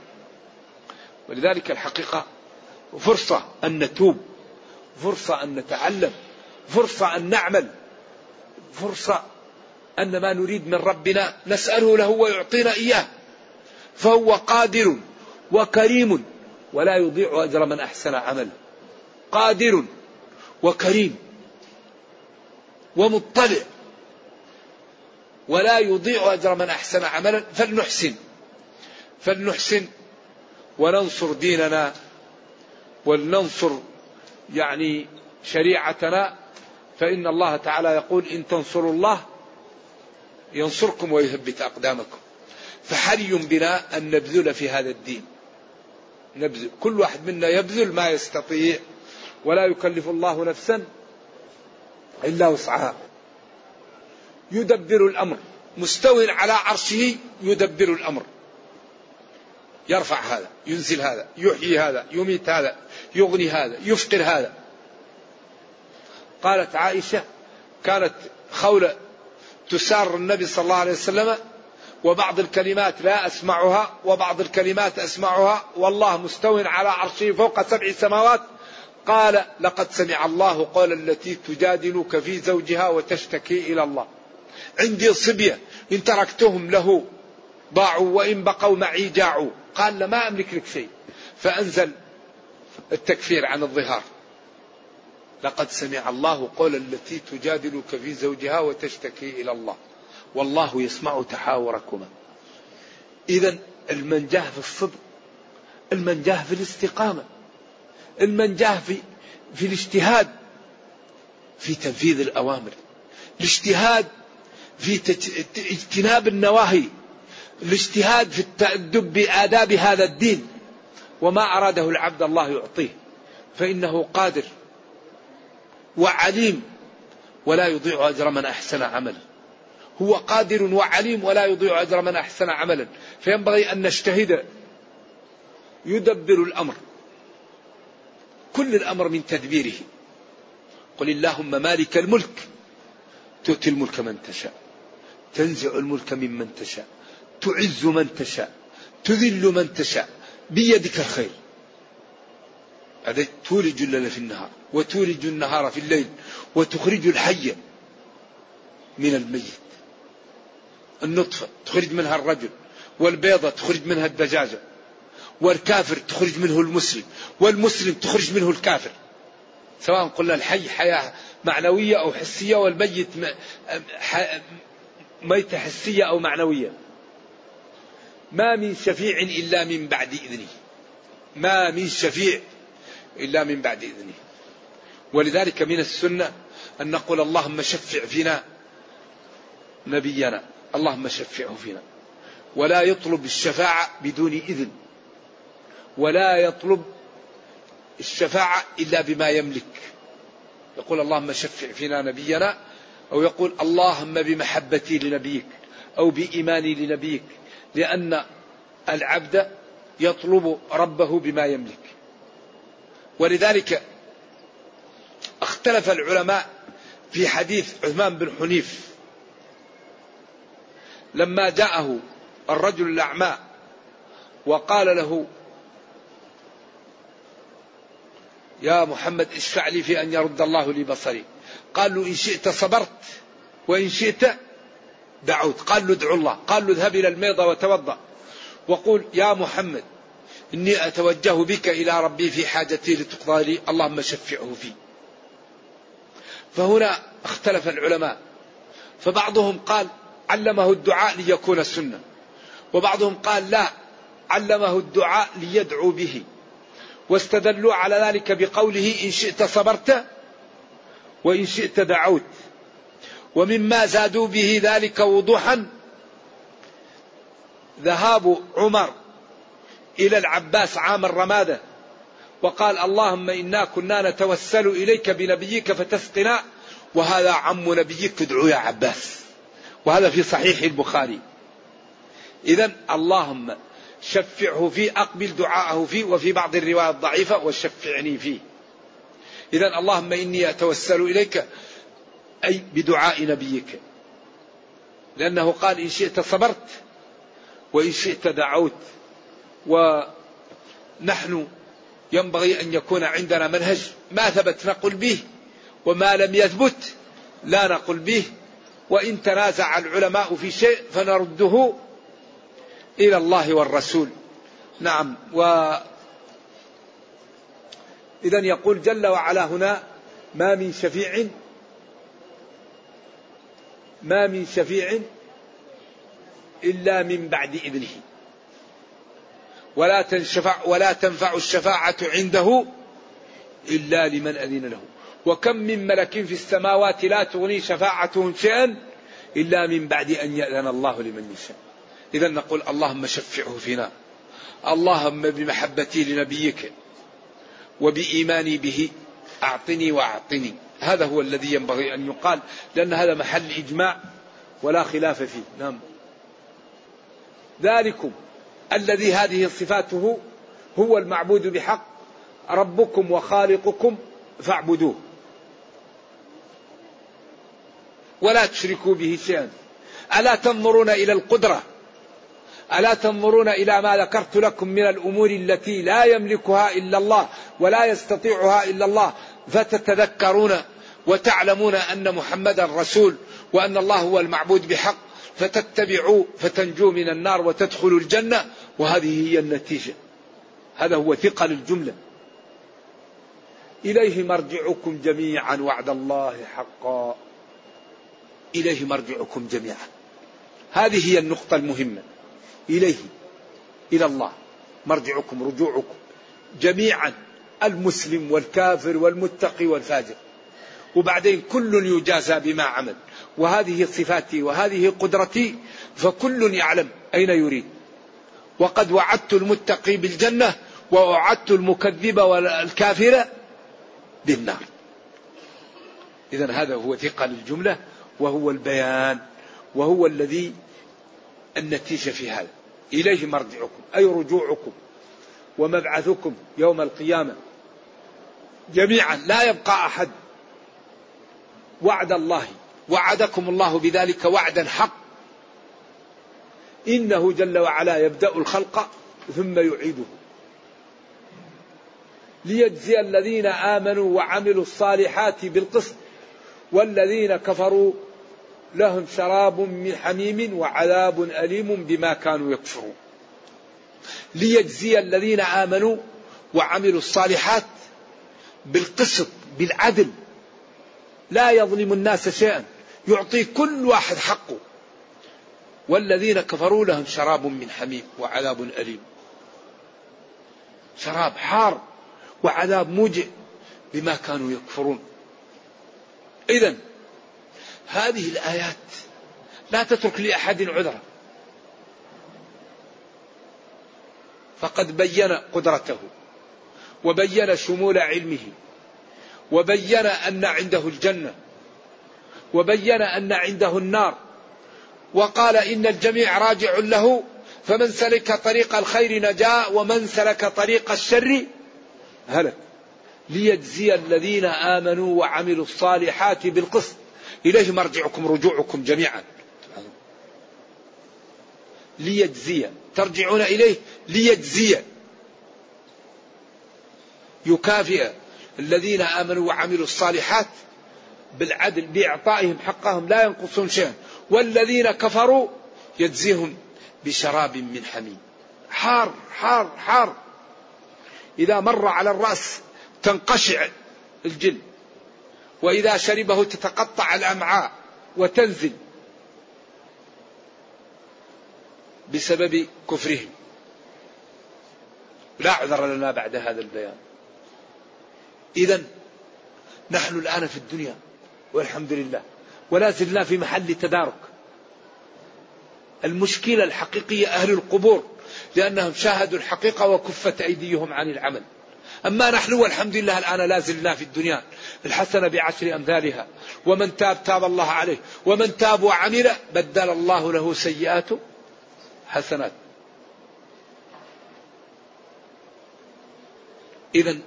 B: ولذلك الحقيقة فرصة أن نتوب. فرصة أن نتعلم فرصة أن نعمل فرصة أن ما نريد من ربنا نسأله له ويعطينا إياه. فهو قادر وكريم ولا يضيع أجر من أحسن عمل. قادر وكريم ومطلع ولا يضيع أجر من أحسن عملا. فلنحسن فلنحسن وننصر ديننا ولننصر يعني شريعتنا فإن الله تعالى يقول إن تنصروا الله ينصركم ويثبت أقدامكم. فحري بنا أن نبذل في هذا الدين. نبذل. كل واحد منا يبذل ما يستطيع ولا يكلف الله نفسا إلا وسعها. يدبر الأمر. مستو على عرشه يدبر الأمر. يرفع هذا ينزل هذا يحيي هذا يميت هذا يغني هذا يفقر هذا. قالت عائشة كانت خولة تسار النبي صلى الله عليه وسلم وبعض الكلمات لا أسمعها وبعض الكلمات أسمعها. والله مستو على عرشه فوق سبع سماوات. قال لقد سمع الله قول التي تجادلك في زوجها وتشتكي إلى الله. عندي صبية إن تركتهم له ضاعوا وإن بقوا معي جاعوا. قال ما أملك لك شيء. فأنزل التكفير عن الظهار. لقد سمع الله قول التي تجادلك في زوجها وتشتكي إلى الله. والله يسمع تحاوركما. إذا المنجاه في الصدق المنجاه في الاستقامة المنجاه في في الاجتهاد في تنفيذ الأوامر الاجتهاد في اجتناب النواهي. الاجتهاد في التأدب بآداب هذا الدين وما أراده العبد الله يعطيه فإنه قادر وعليم ولا يضيع أجر من أحسن عمل هو قادر وعليم ولا يضيع أجر من أحسن عملا. فينبغي أن نجتهد. يدبر الأمر. كل الأمر من تدبيره. قل اللهم مالك الملك. تؤتي الملك من تشاء. تنزع الملك ممن تشاء. تعز من تشاء تذل من تشاء بيدك الخير. تولج الليل في النهار وتولج النهار في الليل وتخرج الحي من الميت. النطفة تخرج منها الرجل والبيضة تخرج منها الدجاجة والكافر تخرج منه المسلم والمسلم تخرج منه الكافر. سواء قلنا الحي حياة معنوية أو حسية والميت ميتة حسية أو معنوية. ما من شفيع إلا من بعد إذنه. ما من شفيع إلا من بعد إذنه. ولذلك من السنة أن نقول اللهم شفع فينا نبينا. اللهم شفعه فينا. ولا يطلب الشفاعة بدون إذن. ولا يطلب الشفاعة إلا بما يملك. يقول اللهم شفع فينا نبينا أو يقول اللهم بمحبتي لنبيك أو بإيماني لنبيك. لأن العبد يطلب ربه بما يملك. ولذلك اختلف العلماء في حديث عثمان بن حنيف. لما جاءه الرجل الأعمى وقال له يا محمد اشفع لي في أن يرد الله لي بصري. قال له إن شئت صبرت وإن شئت دعوت قال له ادعو الله قال له اذهب إلى الميضة وتوضأ. وقول يا محمد إني أتوجه بك إلى ربي في حاجتي لتقضى لي اللهم شفعه في. فهنا اختلف العلماء. فبعضهم قال علمه الدعاء ليكون السنة وبعضهم قال لا علمه الدعاء ليدعو به. واستدلوا على ذلك بقوله إن شئت صبرت وإن شئت دعوت. ومما زادوا به ذلك وضوحا ذهاب عمر إلى العباس عام الرمادة وقال اللهم إنا كنا نتوسل إليك بنبيك فتسقنا وهذا عم نبيك ادعو يا عباس وهذا في صحيح البخاري. إذا اللهم شفعه فيه أقبل دعاءه فيه وفي بعض الروايات الضعيفة وشفعني فيه. إذا اللهم إني أتوسل إليك أي بدعاء نبيك. لأنه قال إن شئت صبرت وإن شئت دعوت ونحن ينبغي أن يكون عندنا منهج ما ثبت نقل به وما لم يثبت لا نقل به وإن تنازع العلماء في شيء فنرده إلى الله والرسول. نعم و إذا يقول جل وعلا هنا ما من شفيع ما من شفيع إلا من بعد إذنه. ولا تنشفع ولا تنفع الشفاعة عنده إلا لمن أذن له. وكم من ملك في السماوات لا تغني شفاعتهم شيئا إلا من بعد أن يأذن الله لمن يشاء. إذا نقول اللهم شفعه فينا. اللهم بمحبتي لنبيك وبإيماني به أعطني وأعطني. هذا هو الذي ينبغي أن يقال لأن هذا محل إجماع ولا خلاف فيه. نعم. ذلكم الذي هذه صفاته هو المعبود بحق ربكم وخالقكم فاعبدوه. ولا تشركوا به شيئا. ألا تنظرون إلى القدرة؟ ألا تنظرون إلى ما ذكرت لكم من الأمور التي لا يملكها إلا الله ولا يستطيعها إلا الله؟ فتتذكرون وتعلمون أن محمدا رسول وأن الله هو المعبود بحق فتتبعوا فتنجوا من النار وتدخلوا الجنة وهذه هي النتيجة. هذا هو ثقل الجملة. إليه مرجعكم جميعا وعد الله حقا. إليه مرجعكم جميعا. هذه هي النقطة المهمة. إليه إلى الله. مرجعكم رجوعكم. جميعا. المسلم والكافر والمتقي والفاجر. وبعدين كل يجازى بما عمل. وهذه صفاتي وهذه قدرتي فكل يعلم أين يريد. وقد وعدت المتقي بالجنة ووعدت المكذب والكافر بالنار. إذا هذا هو ثقل الجملة وهو البيان وهو الذي النتيجة في هذا. إليه مرجعكم أي رجوعكم. ومبعثكم يوم القيامة. جميعا لا يبقى أحد. وعد الله. وعدكم الله بذلك وعدا حق. إنه جل وعلا يبدأ الخلق ثم يعيده. ليجزي الذين آمنوا وعملوا الصالحات بالقسط والذين كفروا لهم شراب من حميم وعذاب أليم بما كانوا يكفرون. ليجزي الذين آمنوا وعملوا الصالحات بالقسط بالعدل. لا يظلم الناس شيئا. يعطي كل واحد حقه. والذين كفروا لهم شراب من حميم وعذاب أليم. شراب حار وعذاب موجع بما كانوا يكفرون. إذا هذه الآيات لا تترك لأحد عذرا. فقد بين قدرته وبين شمول علمه وبين أن عنده الجنة وبين أن عنده النار وقال إن الجميع راجع له فمن سلك طريق الخير نجا ومن سلك طريق الشر هلك. ليجزي الذين آمنوا وعملوا الصالحات بالقسط. إليه مرجعكم رجوعكم جميعا. ليجزي. ترجعون إليه ليجزي. يكافئ الذين آمنوا وعملوا الصالحات بالعدل بإعطائهم حقهم لا ينقصون شيئا. والذين كفروا يجزيهم بشراب من حميم. حار حار حار. إذا مر على الرأس تنقشع الجلد وإذا شربه تتقطع الأمعاء وتنزل. بسبب كفرهم. لا عذر لنا بعد هذا البيان. إذا نحن الآن في الدنيا والحمد لله ولا زلنا في محل تدارك. المشكلة الحقيقية أهل القبور لأنهم شاهدوا الحقيقة وكفت أيديهم عن العمل. أما نحن والحمد لله الآن لا زلنا في الدنيا الحسنة بعشر أمثالها. ومن تاب تاب الله عليه. ومن تاب وعمل بدل الله له سيئاته. حسنات. إذا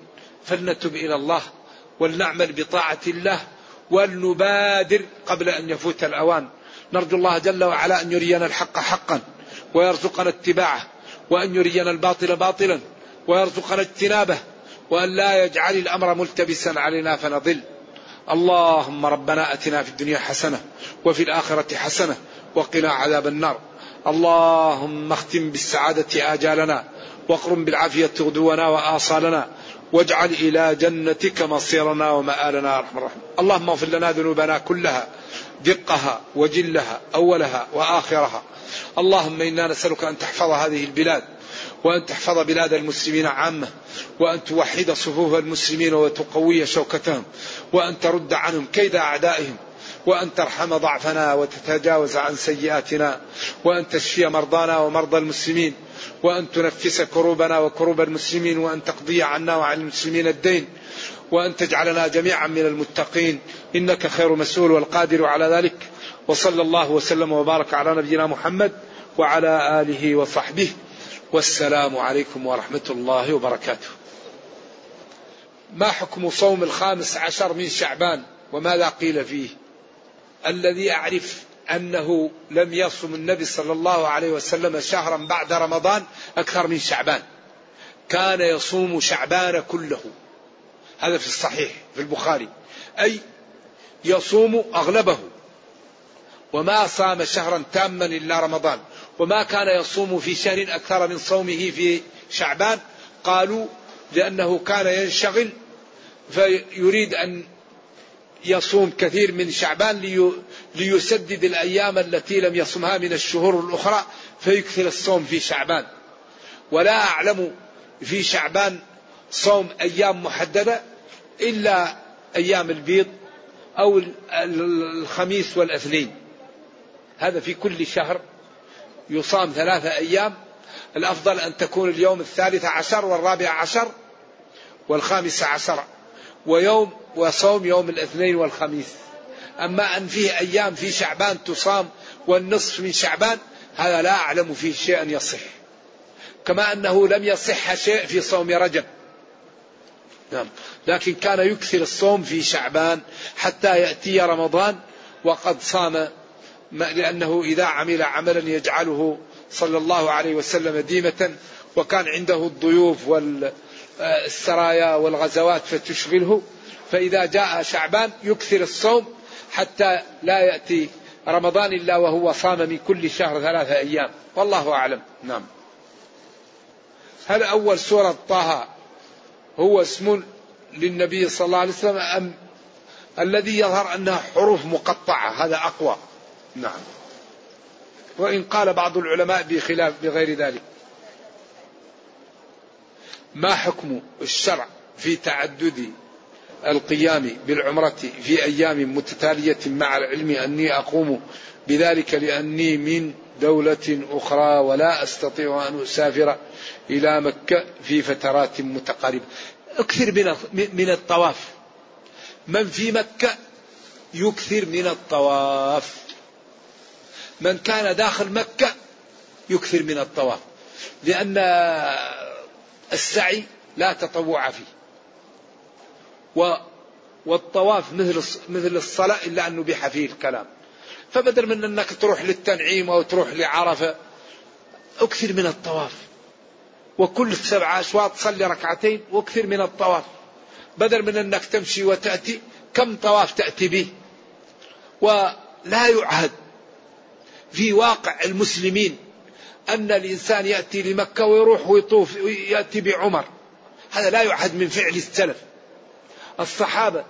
B: فلنتب إلى الله ولنعمل بطاعة الله ولنبادر قبل أن يفوت الأوان. نرجو الله جل وعلا أن يرينا الحق حقا ويرزقنا اتباعه وأن يرينا الباطل باطلا ويرزقنا اجتنابه وأن لا يجعل الأمر ملتبسا علينا فنضل. اللهم ربنا أتنا في الدنيا حسنة وفي الآخرة حسنة وقنا عذاب النار. اللهم اختم بالسعادة آجالنا واقرم بالعافية غدونا وآصالنا واجعل إلى جنتك مصيرنا ومآلنا أرحم الراحمين. اللهم اغفر لنا ذنوبنا كلها دقها وجلها أولها وآخرها. اللهم إنا نسألك أن تحفظ هذه البلاد وأن تحفظ بلاد المسلمين عامة وأن توحد صفوف المسلمين وتقوي شوكتهم وأن ترد عنهم كيد أعدائهم وأن ترحم ضعفنا وتتجاوز عن سيئاتنا وأن تشفي مرضانا ومرضى المسلمين وأن تنفس كروبنا وكروب المسلمين وأن تقضي عنا وعن المسلمين الدين وأن تجعلنا جميعا من المتقين. إنك خير مسؤول والقادر على ذلك. وصلى الله وسلم وبارك على نبينا محمد وعلى آله وصحبه. والسلام عليكم ورحمة الله وبركاته. ما حكم صوم الخامس عشر من شعبان؟ وماذا قيل فيه؟ الذي أعرف أنه لم يصم النبي صلى الله عليه وسلم شهرا بعد رمضان أكثر من شعبان. كان يصوم شعبان كله. هذا في الصحيح في البخاري. أي يصوم أغلبه. وما صام شهرا تاما إلا رمضان. وما كان يصوم في شهر أكثر من صومه في شعبان قالوا لأنه كان ينشغل فيريد أن يصوم كثير من شعبان ليسدد الأيام التي لم يصمها من الشهور الأخرى فيكثر الصوم في شعبان. ولا أعلم في شعبان صوم أيام محددة إلا أيام البيض أو الخميس والأثنين. هذا في كل شهر يصام ثلاثة أيام. الأفضل أن تكون اليوم الثالث عشر والرابع عشر والخامس عشر. ويوم وصوم يوم الاثنين والخميس. أما أن فيه أيام في شعبان تصام والنصف من شعبان هذا لا أعلم فيه شيئا يصح. كما أنه لم يصح شيء في صوم رجب. نعم. لكن كان يكثر الصوم في شعبان حتى يأتي رمضان وقد صام لأنه إذا عمل عملا يجعله صلى الله عليه وسلم ديمة وكان عنده الضيوف والسرايا والغزوات فتشغله. فإذا جاء شعبان يكثر الصوم حتى لا يأتي رمضان إلا وهو صام من كل شهر ثلاثة أيام. والله أعلم. نعم. هل أول سورة طه هو اسم للنبي صلى الله عليه وسلم أم الذي يظهر أنها حروف مقطعة؟ هذا أقوى. نعم. وإن قال بعض العلماء بخلاف بغير ذلك. ما حكم الشرع في تعدد القيام بالعمرة في أيام متتالية مع العلم أني أقوم بذلك لأني من دولة أخرى ولا أستطيع أن أسافر إلى مكة في فترات متقاربة. أكثر من من الطواف. من في مكة يكثر من الطواف. من كان داخل مكة يكثر من الطواف. لأن السعي لا تطوع فيه. و والطواف مثل مثل الصلاة إلا أنه بيح فيه الكلام. فبدل من أنك تروح للتنعيم أو تروح لعرفة أكثر من الطواف. وكل سبع أشواط صلي ركعتين وأكثر من الطواف. بدل من أنك تمشي وتأتي كم طواف تأتي به؟ ولا يعهد في واقع المسلمين أن الإنسان يأتي لمكة ويروح ويطوف ويأتي بعمر. هذا لا يعهد من فعل السلف. الصحابة.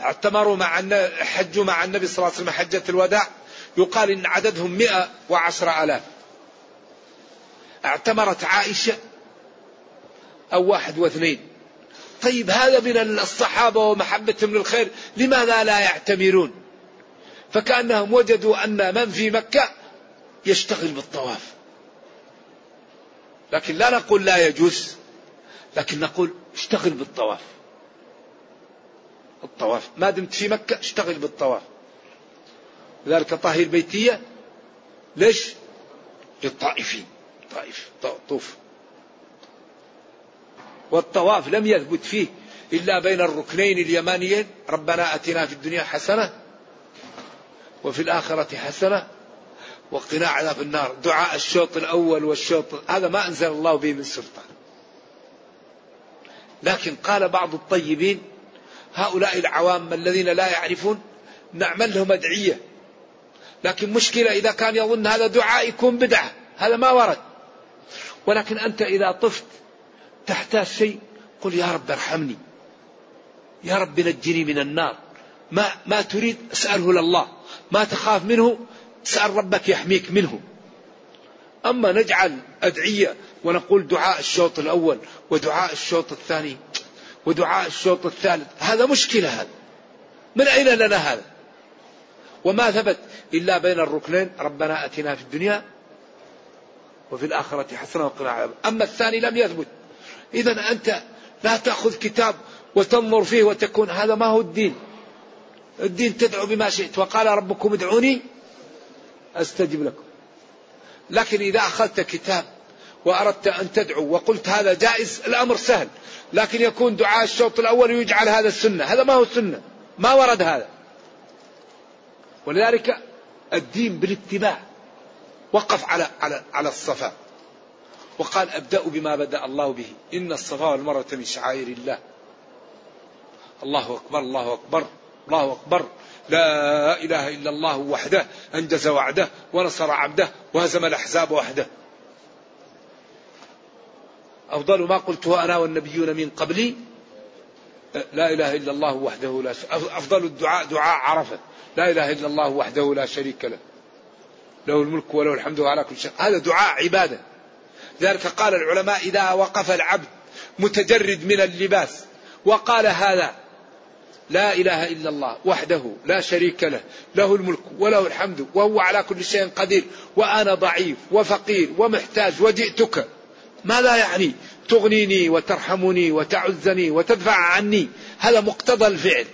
B: اعتمروا مع حجوا مع النبي صلى الله عليه وسلم حجة الوداع. يقال إن عددهم مئة وعشر ألاف. اعتمرت عائشة أو واحد واثنين. طيب هذا من الصحابة ومحبتهم للخير لماذا لا يعتمرون؟ فكأنهم وجدوا أن من في مكة يشتغل بالطواف. لكن لا نقول لا يجوز لكن نقول اشتغل بالطواف. الطواف. ما دمت في مكة اشتغل بالطواف. لذلك طهي البيتية. ليش؟ للطائفين طائف طوف. والطواف لم يثبت فيه إلا بين الركنين اليمانيين. ربنا أتنا في الدنيا حسنة وفي الآخرة حسنة وقنا عذاب النار. دعاء الشوط الأول والشوط هذا ما أنزل الله به من سلطان. لكن قال بعض الطيبين هؤلاء العوام الذين لا يعرفون نعمل لهم أدعية. لكن مشكلة إذا كان يظن هذا دعاء يكون بدعة هذا ما ورد. ولكن أنت إذا طفت تحتاج شيء قل يا رب ارحمني. يا رب نجني من النار. ما ما تريد اسأله لله. ما تخاف منه اسأل ربك يحميك منه. أما نجعل أدعية ونقول دعاء الشوط الأول ودعاء الشوط الثاني ودعاء الشوط الثالث هذا مشكلة هذا من أين لنا هذا؟ وما ثبت إلا بين الركنين ربنا أتنا في الدنيا وفي الآخرة حسنة وقنا أما الثاني لم يثبت. إذا أنت لا تأخذ كتاب وتنظر فيه وتكون هذا ما هو الدين. الدين تدعو بما شئت. وقال ربكم ادعوني أستجب لكم. لكن إذا أخذت كتاب وأردت أن تدعو وقلت هذا جائز الأمر سهل. لكن يكون دعاء الشوط الأول يجعل هذا السنة. هذا ما هو السنة ما ورد هذا. ولذلك الدين بالاتباع وقف على على على الصفا. وقال أبدأ بما بدأ الله به. إن الصفا والمروة من شعائر الله. الله أكبر الله أكبر الله أكبر. لا إله إلا الله وحده أنجز وعده ونصر عبده وهزم الأحزاب وحده. أفضل ما قلته أنا والنبيون من قبلي لا إله إلا الله وحده لا شريك أفضل الدعاء دعاء عرفة لا إله إلا الله وحده لا شريك له. له الملك وله الحمد على كل شيء. هذا دعاء عبادة. ذلك قال العلماء إذا وقف العبد متجرد من اللباس وقال هذا لا إله إلا الله وحده لا شريك له له الملك وله الحمد وهو على كل شيء قدير وأنا ضعيف وفقير ومحتاج وجئتك. ماذا يعني؟ تغنيني وترحمني وتعزني وتدفع عني. هذا مقتضى الفعل.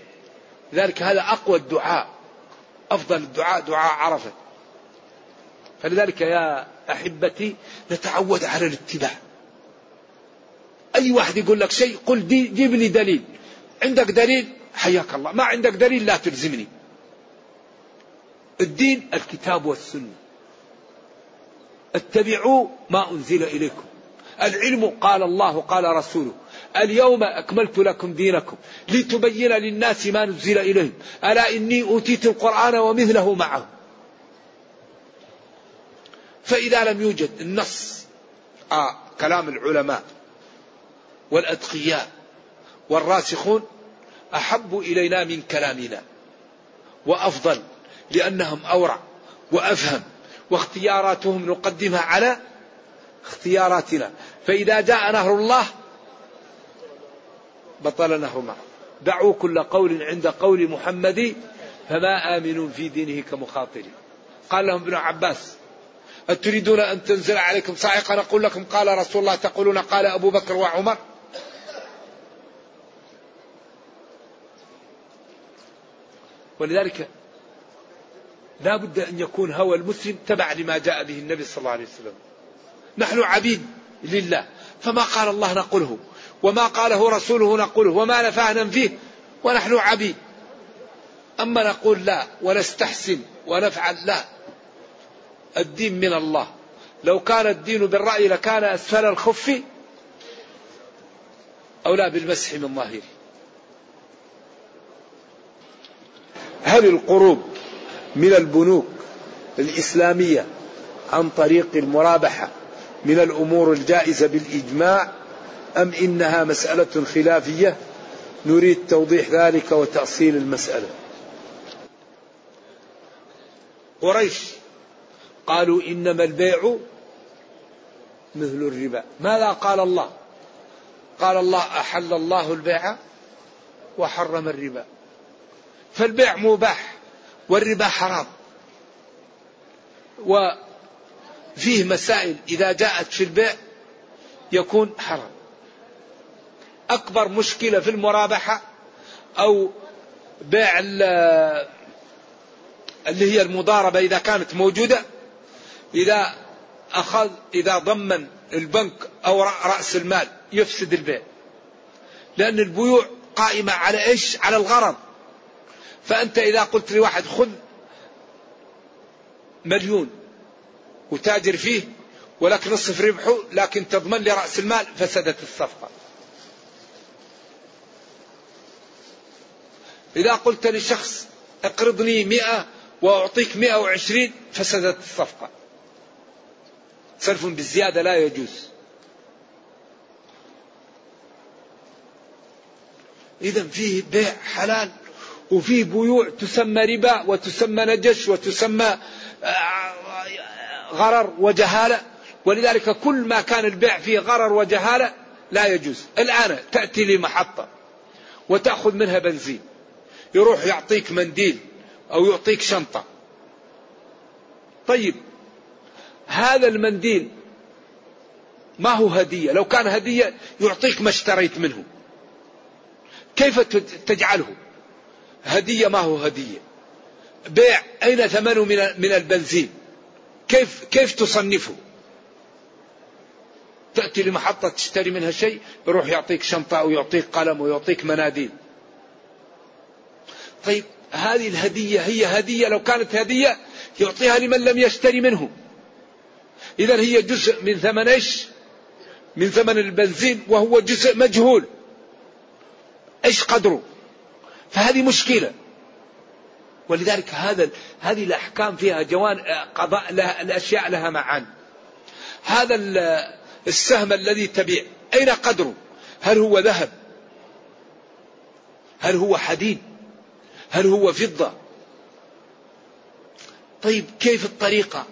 B: ذلك هذا أقوى الدعاء أفضل الدعاء دعاء عرفة. فلذلك يا أحبتي نتعود على الاتباع. أي واحد يقول لك شيء قل جيب لي دليل. عندك دليل؟ حياك الله. ما عندك دليل لا تلزمني. الدين الكتاب والسنة. اتبعوا ما أنزل إليكم. العلم قال الله قال رسوله. اليوم أكملت لكم دينكم لتبين للناس ما نزل إليهم. ألا إني أوتيت القرآن ومثله معه. فإذا لم يوجد النص آه كلام العلماء والأتقياء والراسخون أحب إلينا من كلامنا وأفضل لأنهم أورع وأفهم واختياراتهم نقدمها على اختياراتنا. فإذا جاء نهر الله بطل نهر معه دعوا كل قول عند قول محمد فما آمنون في دينه كمخاطر قال لهم ابن عباس أتريدون أن تنزل عليكم صاعقة؟ نقول لكم قال رسول الله تقولون قال أبو بكر وعمر ولذلك لا بد أن يكون هوى المسلم تبع لما جاء به النبي صلى الله عليه وسلم. نحن عبيد لله. فما قال الله نقوله وما قاله رسوله نقوله وما نفاه ننفيه ونحن عبيد. أما نقول لا ونستحسن ونفعل لا الدين من الله. لو كان الدين بالرأي لكان أسفل الخف أو لا بالمسح من ظاهره. هل القروض من البنوك الإسلامية عن طريق المرابحة من الأمور الجائزة بالإجماع أم إنها مسألة خلافية؟ نريد توضيح ذلك وتأصيل المسألة. قريش قالوا إنما البيع مثل الربا. ماذا قال الله؟ قال الله أحل الله البيع وحرم الربا. فالبيع مباح والربا حرام. وفيه مسائل إذا جاءت في البيع يكون حرام. أكبر مشكلة في المرابحة أو بيع اللي هي المضاربة إذا كانت موجودة إذا أخذ إذا ضمن البنك أو رأس المال يفسد البيع. لأن البيوع قائمة على إيش؟ على الغرض. فأنت إذا قلت لواحد خذ مليون وتاجر فيه ولك نصف ربحه لكن تضمن لي رأس المال فسدت الصفقة. إذا قلت لشخص اقرضني مئة وأعطيك مئة وعشرين فسدت الصفقة. صرف بالزيادة لا يجوز. إذا فيه بيع حلال وفيه بيوع تسمى ربا وتسمى نجش وتسمى آه، غرر وجهالة. ولذلك كل ما كان البيع فيه غرر وجهالة لا يجوز. الآن تأتي لمحطة وتأخذ منها بنزين. يروح يعطيك منديل أو يعطيك شنطة. طيب هذا المنديل ما هو هدية؟ لو كان هدية يعطيك ما اشتريت منه. كيف تجعله؟ هدية ما هو هدية؟ بيع أين ثمنه من من البنزين؟ كيف كيف تصنفه؟ تأتي لمحطة تشتري منها شيء يروح يعطيك شنطة أو يعطيك قلم ويعطيك مناديل. طيب هذه الهدية هي هدية لو كانت هدية يعطيها لمن لم يشتري منه. إذا هي جزء من ثمن إيش؟ من ثمن البنزين وهو جزء مجهول. إيش قدره؟ فهذه مشكلة. ولذلك هذا هذه الأحكام فيها جوان قضاء لها الأشياء لها معان. هذا السهم الذي تبيع أين قدره؟ هل هو ذهب؟ هل هو حديد؟ هل هو فضة؟ طيب كيف الطريقة؟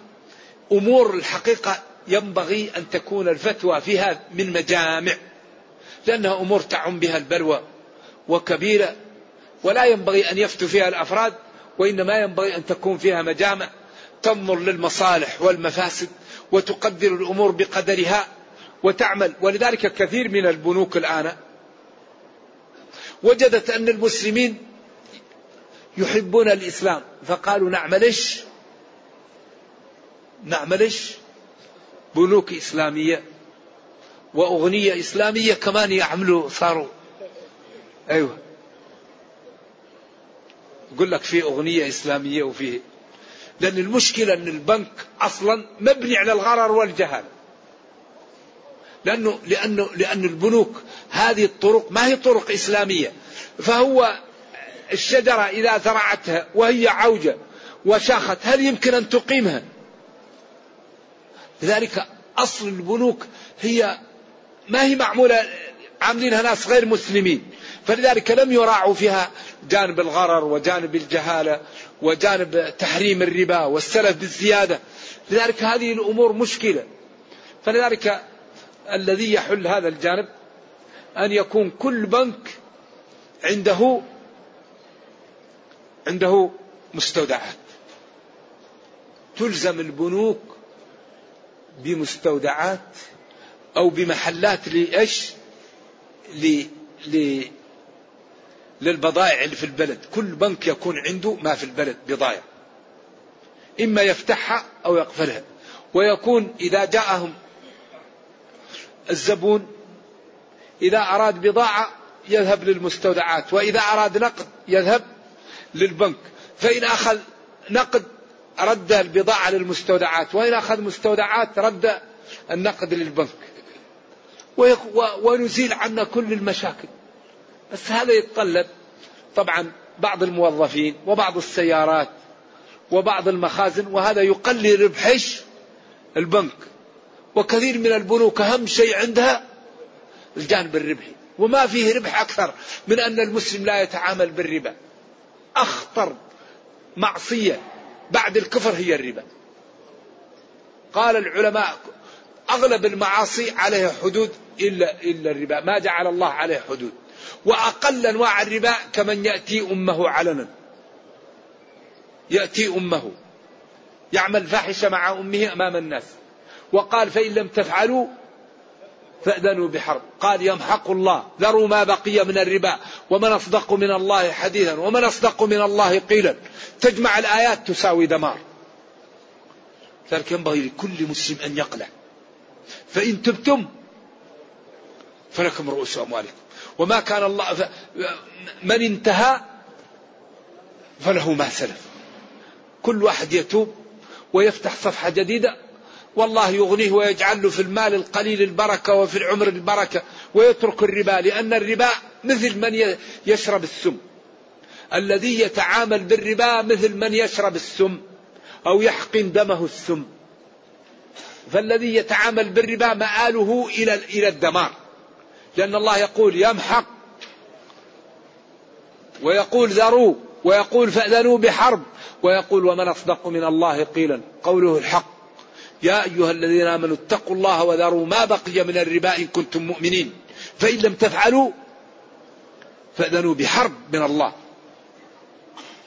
B: أمور الحقيقة ينبغي أن تكون الفتوى فيها من مجامع لأنها أمور تعم بها البلوى وكبيرة ولا ينبغي أن يفتوا فيها الأفراد وإنما ينبغي أن تكون فيها مجامع تنظر للمصالح والمفاسد وتقدر الأمور بقدرها وتعمل. ولذلك كثير من البنوك الآن وجدت أن المسلمين يحبون الإسلام فقالوا نعمل إيش؟ نعمل إيش؟ بنوك إسلامية وأغنية إسلامية كمان يعملوا صاروا. أيوه. يقول لك في أغنية إسلامية وفيه لأن المشكلة أن البنك أصلا مبني على الغرر والجهل. لأنه لأنه لأن البنوك هذه الطرق ما هي طرق إسلامية. فهو الشجرة إذا زرعتها وهي عوجة وشاخت هل يمكن أن تقيمها؟ لذلك أصل البنوك هي ما هي معمولة عاملينها ناس غير مسلمين. فلذلك لم يراعوا فيها جانب الغرر وجانب الجهالة وجانب تحريم الربا والسلف بالزيادة. لذلك هذه الأمور مشكلة. فلذلك الذي يحل هذا الجانب أن يكون كل بنك عنده عنده مستودعات. تلزم البنوك بمستودعات أو بمحلات لإيش؟ للبضائع اللي في البلد. كل بنك يكون عنده ما في البلد بضائع. إما يفتحها أو يقفلها. ويكون إذا جاءهم الزبون إذا أراد بضاعة يذهب للمستودعات وإذا أراد نقد يذهب للبنك. فإن أخذ نقد رد البضاعة للمستودعات وإن أخذ مستودعات رد النقد للبنك. ونزيل عنا كل المشاكل. بس هذا يتطلب طبعا بعض الموظفين وبعض السيارات وبعض المخازن وهذا يقلل ربحش البنك. وكثير من البنوك أهم شيء عندها الجانب الربحي. وما فيه ربح أكثر من أن المسلم لا يتعامل بالربا. أخطر معصية بعد الكفر هي الربا. قال العلماء أغلب المعاصي عليها حدود إلا إلا الربا. ما جعل الله عليه حدود. وأقل أنواع الربا كمن يأتي أمه علنا. يأتي أمه. يعمل فاحشة مع أمه أمام الناس. وقال فإن لم تفعلوا فأذنوا بحرب. قال يمحق الله. ذروا ما بقي من الربا. ومن أصدق من الله حديثا. ومن أصدق من الله قيلا. تجمع الآيات تساوي دمار. ذلك ينبغي لكل مسلم أن يقلع. فإن تبتم فلكم رؤوس أموالكم. وما كان الله. من انتهى فله ما سلف. كل واحد يتوب ويفتح صفحة جديدة. والله يغنيه ويجعل له في المال القليل البركة وفي العمر البركة ويترك الربا لأن الربا مثل من يشرب السم. الذي يتعامل بالربا مثل من يشرب السم أو يحقن دمه السم. فالذي يتعامل بالربا مآله إلى إلى الدمار. لأن الله يقول يمحق ويقول ذروا ويقول فأذنوا بحرب ويقول ومن أصدق من الله قيلا قوله الحق يا أيها الذين آمنوا اتقوا الله وذروا ما بقي من الربا إن كنتم مؤمنين فإن لم تفعلوا فأذنوا بحرب من الله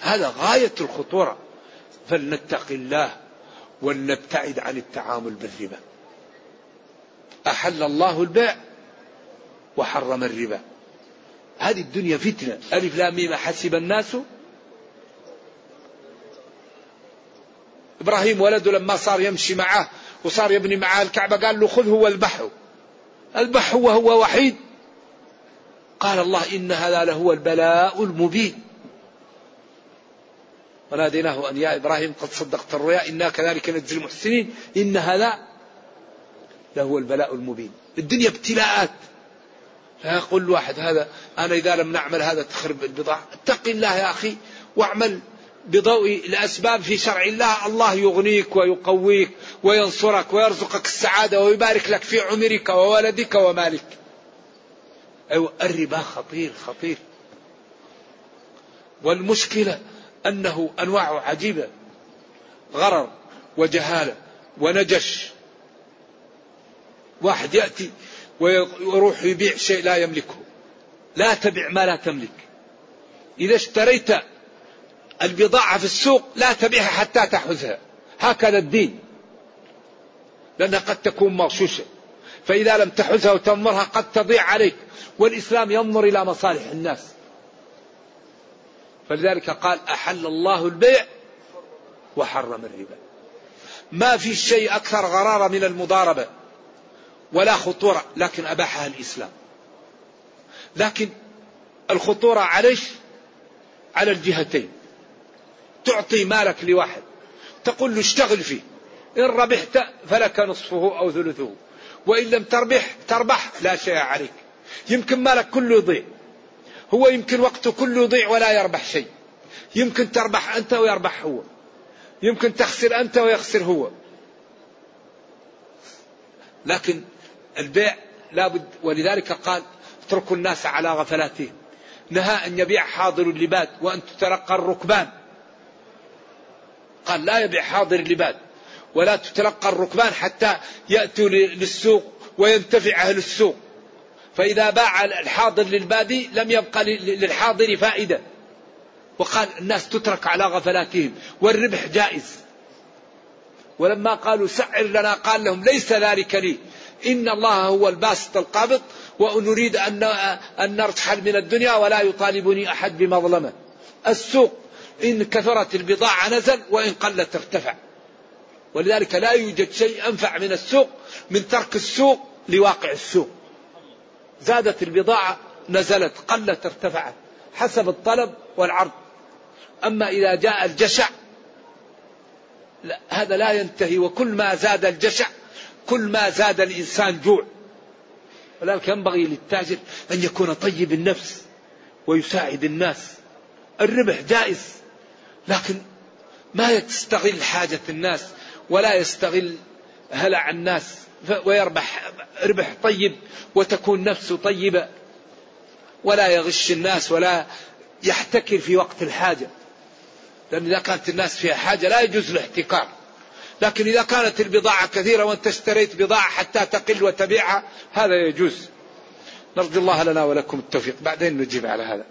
B: هذا غاية الخطورة فلنتق الله ولنبتعد عن التعامل بالربا أحل الله البيع وحرم الربا. هذه الدنيا فتنة. ألف لام ميم حسب الناس. إبراهيم ولده لما صار يمشي معه وصار يبني معه الكعبة قال له خذه واذبحه اذبحه وهو وحيد. قال الله إن هذا لهو البلاء المبين. وناديناه أن يا إبراهيم قد صدقت الرؤيا إنا كذلك نجزي المحسنين. إن هذا لهو البلاء المبين. الدنيا ابتلاءات. فيقول الواحد هذا أنا إذا لم نعمل هذا تخرب البضاعة. اتق الله يا أخي واعمل بضوء الأسباب في شرع الله. الله يغنيك ويقويك وينصرك ويرزقك السعادة ويبارك لك في عمرك وولدك ومالك. أيوة الربا خطير خطير. والمشكلة أنه أنواع عجيبة. غرر وجهالة ونجش. واحد يأتي ويروح يبيع شيء لا يملكه. لا تبع ما لا تملك. إذا اشتريت البضاعة في السوق لا تبيعها حتى تحوزها. هكذا الدين. لأنها قد تكون مغشوشة. فإذا لم تحوزها وتنظرها قد تضيع عليك. والإسلام ينظر إلى مصالح الناس. فلذلك قال أحل الله البيع وحرم الربا. ما في شيء أكثر غرارة من المضاربة. ولا خطورة لكن أباحها الإسلام. لكن الخطورة عليش على الجهتين. تعطي مالك لواحد تقول له اشتغل فيه. إن ربحت فلك نصفه أو ثلثه وإن لم تربح تربح لا شيء عليك. يمكن مالك كله يضيع. هو يمكن وقته كله يضيع ولا يربح شيء. يمكن تربح أنت ويربح هو. يمكن تخسر أنت ويخسر هو. لكن البيع لابد ولذلك قال اتركوا الناس على غفلاتهم. نهى أن يبيع حاضر اللباد وأن تتلقى الركبان. قال لا يبيع حاضر اللباد ولا تتلقى الركبان حتى يأتوا للسوق وينتفع أهل السوق. فإذا باع الحاضر للبادي لم يبقى للحاضر فائدة. وقال الناس تترك على غفلاتهم والربح جائز. ولما قالوا سعر لنا قال لهم ليس ذلك لي. إن الله هو الباسط القابض ونريد أن أن نرتحل من الدنيا ولا يطالبني أحد بمظلمة. السوق إن كثرت البضاعة نزل وإن قلت ارتفع. ولذلك لا يوجد شيء أنفع من السوق من ترك السوق لواقع السوق. زادت البضاعة نزلت قلت ارتفعت حسب الطلب والعرض. أما إذا جاء الجشع لا هذا لا ينتهي وكل ما زاد الجشع كل ما زاد الإنسان جوع. ولذلك ينبغي للتاجر أن يكون طيب النفس ويساعد الناس. الربح جائز لكن ما يستغل حاجة الناس ولا يستغل هلع الناس. ويربح ربح طيب وتكون نفسه طيبة. ولا يغش الناس ولا يحتكر في وقت الحاجة. لأن إذا كانت الناس فيها حاجة لا يجوز الاحتكار. لكن إذا كانت البضاعة كثيرة وأنت اشتريت بضاعة حتى تقل وتبيعها هذا يجوز. نرجو الله لنا ولكم التوفيق. بعدين نجيب على هذا.